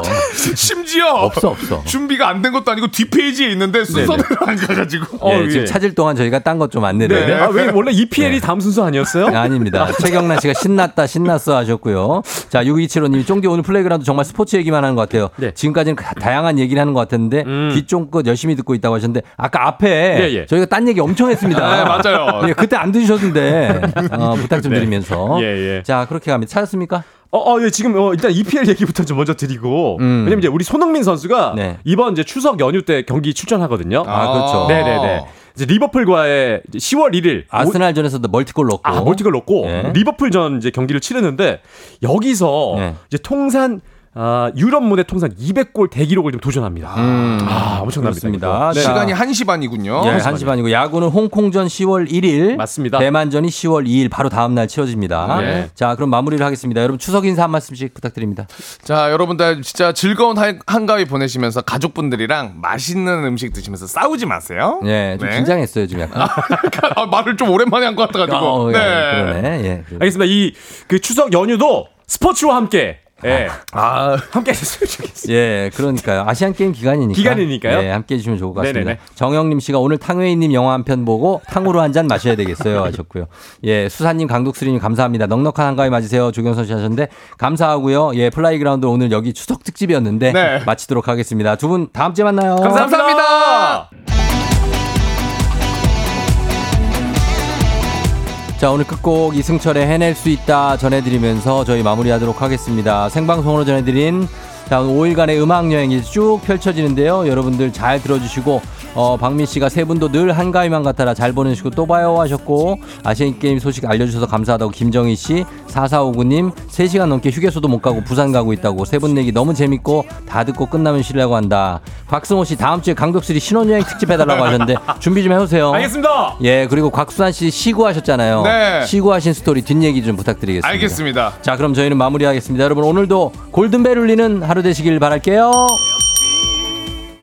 심지어 없어 없어. 준비가 안 된 것도 아니고 뒷페이지에 있는데 순서대로 안 가가지고. 어, 예, 예. 지금 찾을 동안 저희가 딴 것 좀 안내를. 네. 아, 왜 원래 EPL이 네. 다음 순서 아니었어요? 아닙니다. 최경란 씨가 신났다, 신났어 하셨고요. 자, 6275님이 쫑디 오늘 플레이그라운드 정말 스포츠 얘기만 하는 것 같아요. 네. 지금까지는 다- 다양한 얘기를 하는 것 같았는데 음. 귀 쫑긋 열심히 듣고 있다고 하셨는데 아까 앞에 예, 예. 저희가 딴 얘기 엄청 했습니다. 네, 맞아요. 예, 그때 안 들으셨는데 (laughs) 어, 부탁 좀 네. 드리면서. 예, 예. 자, 그렇게 갑니다. 찾았습니까? 어, 어, 예, 지금 어, 일단 EPL 얘기부터 좀 먼저 드리고 음. 왜냐면 이제 우리 손흥민 선수가 네. 이번 이제 추석 연휴 때 경기 출전하거든요. 아, 그렇죠. 네, 네, 네. 이제 리버풀과의 이제 10월 1일 아스날전에서도 멀티골 넣고. 아, 멀티골 넣고 예. 리버풀전 이제 경기를 치르는데 여기서 네. 이제 통산 아, 유럽 무대 통산 200골 대기록을 좀 도전합니다. 음, 아, 엄청납니다. 네. 시간이 1시 반이군요. 예, 한시 반이고 야구는 홍콩전 10월 1일, 맞습니다. 대만전이 10월 2일 바로 다음 날 치러집니다. 네. 자, 그럼 마무리를 하겠습니다. 여러분 추석 인사 한 말씀씩 부탁드립니다. 자, 여러분들 진짜 즐거운 한- 한가위 보내시면서 가족분들이랑 맛있는 음식 드시면서 싸우지 마세요. 예, 좀 네. 긴장했어요, 지금 약간. 아, 말을 좀 오랜만에 한 것 같아 가지고. 어, 예, 네. 그러네. 예. 그래. 알겠습니다. 이 그 추석 연휴도 스포츠와 함께 예. 아, 함께 했으면 좋겠어요. 예, 그러니까요. 아시안 게임 기간이니까. 기간이니까요. 예, 함께 해주시면 좋을 것 같습니다. 네네네. 정영림 씨가 오늘 탕웨이님 영화 한 편 보고 탕후루 한 잔 마셔야 되겠어요. 하셨고요. 예, 수사님, 강독수리님 감사합니다. 넉넉한 한가위 맞으세요. 조경선 씨 하셨는데 감사하고요. 예, 플레이그라운드 오늘 여기 추석 특집이었는데 네. 마치도록 하겠습니다. 두 분 다음 주에 만나요. 감사합니다. 자, 오늘 끝곡 이승철의 해낼 수 있다 전해드리면서 저희 마무리하도록 하겠습니다. 생방송으로 전해드린 자, 오늘 5일간의 음악 여행이 쭉 펼쳐지는데요. 여러분들 잘 들어주시고, 어, 박민 씨가 세 분도 늘 한가위만 같아라 잘 보내주시고 또 봐요 하셨고, 아시안 게임 소식 알려주셔서 감사하다고 김정희 씨, 4459님, 3시간 넘게 휴게소도 못 가고 부산 가고 있다고 세분 내기 너무 재밌고 다 듣고 끝나면 쉬려고 한다. 박승호 씨 다음 주에 강덕수리 신혼여행 특집 해달라고 하셨는데 준비 좀 해오세요. 알겠습니다. 예, 그리고 곽수환 씨 시구하셨잖아요. 네. 시구하신 스토리 뒷얘기 좀 부탁드리겠습니다. 알겠습니다. 자, 그럼 저희는 마무리하겠습니다. 여러분, 오늘도 골든벨 울리는 하루 되시길 바랄게요.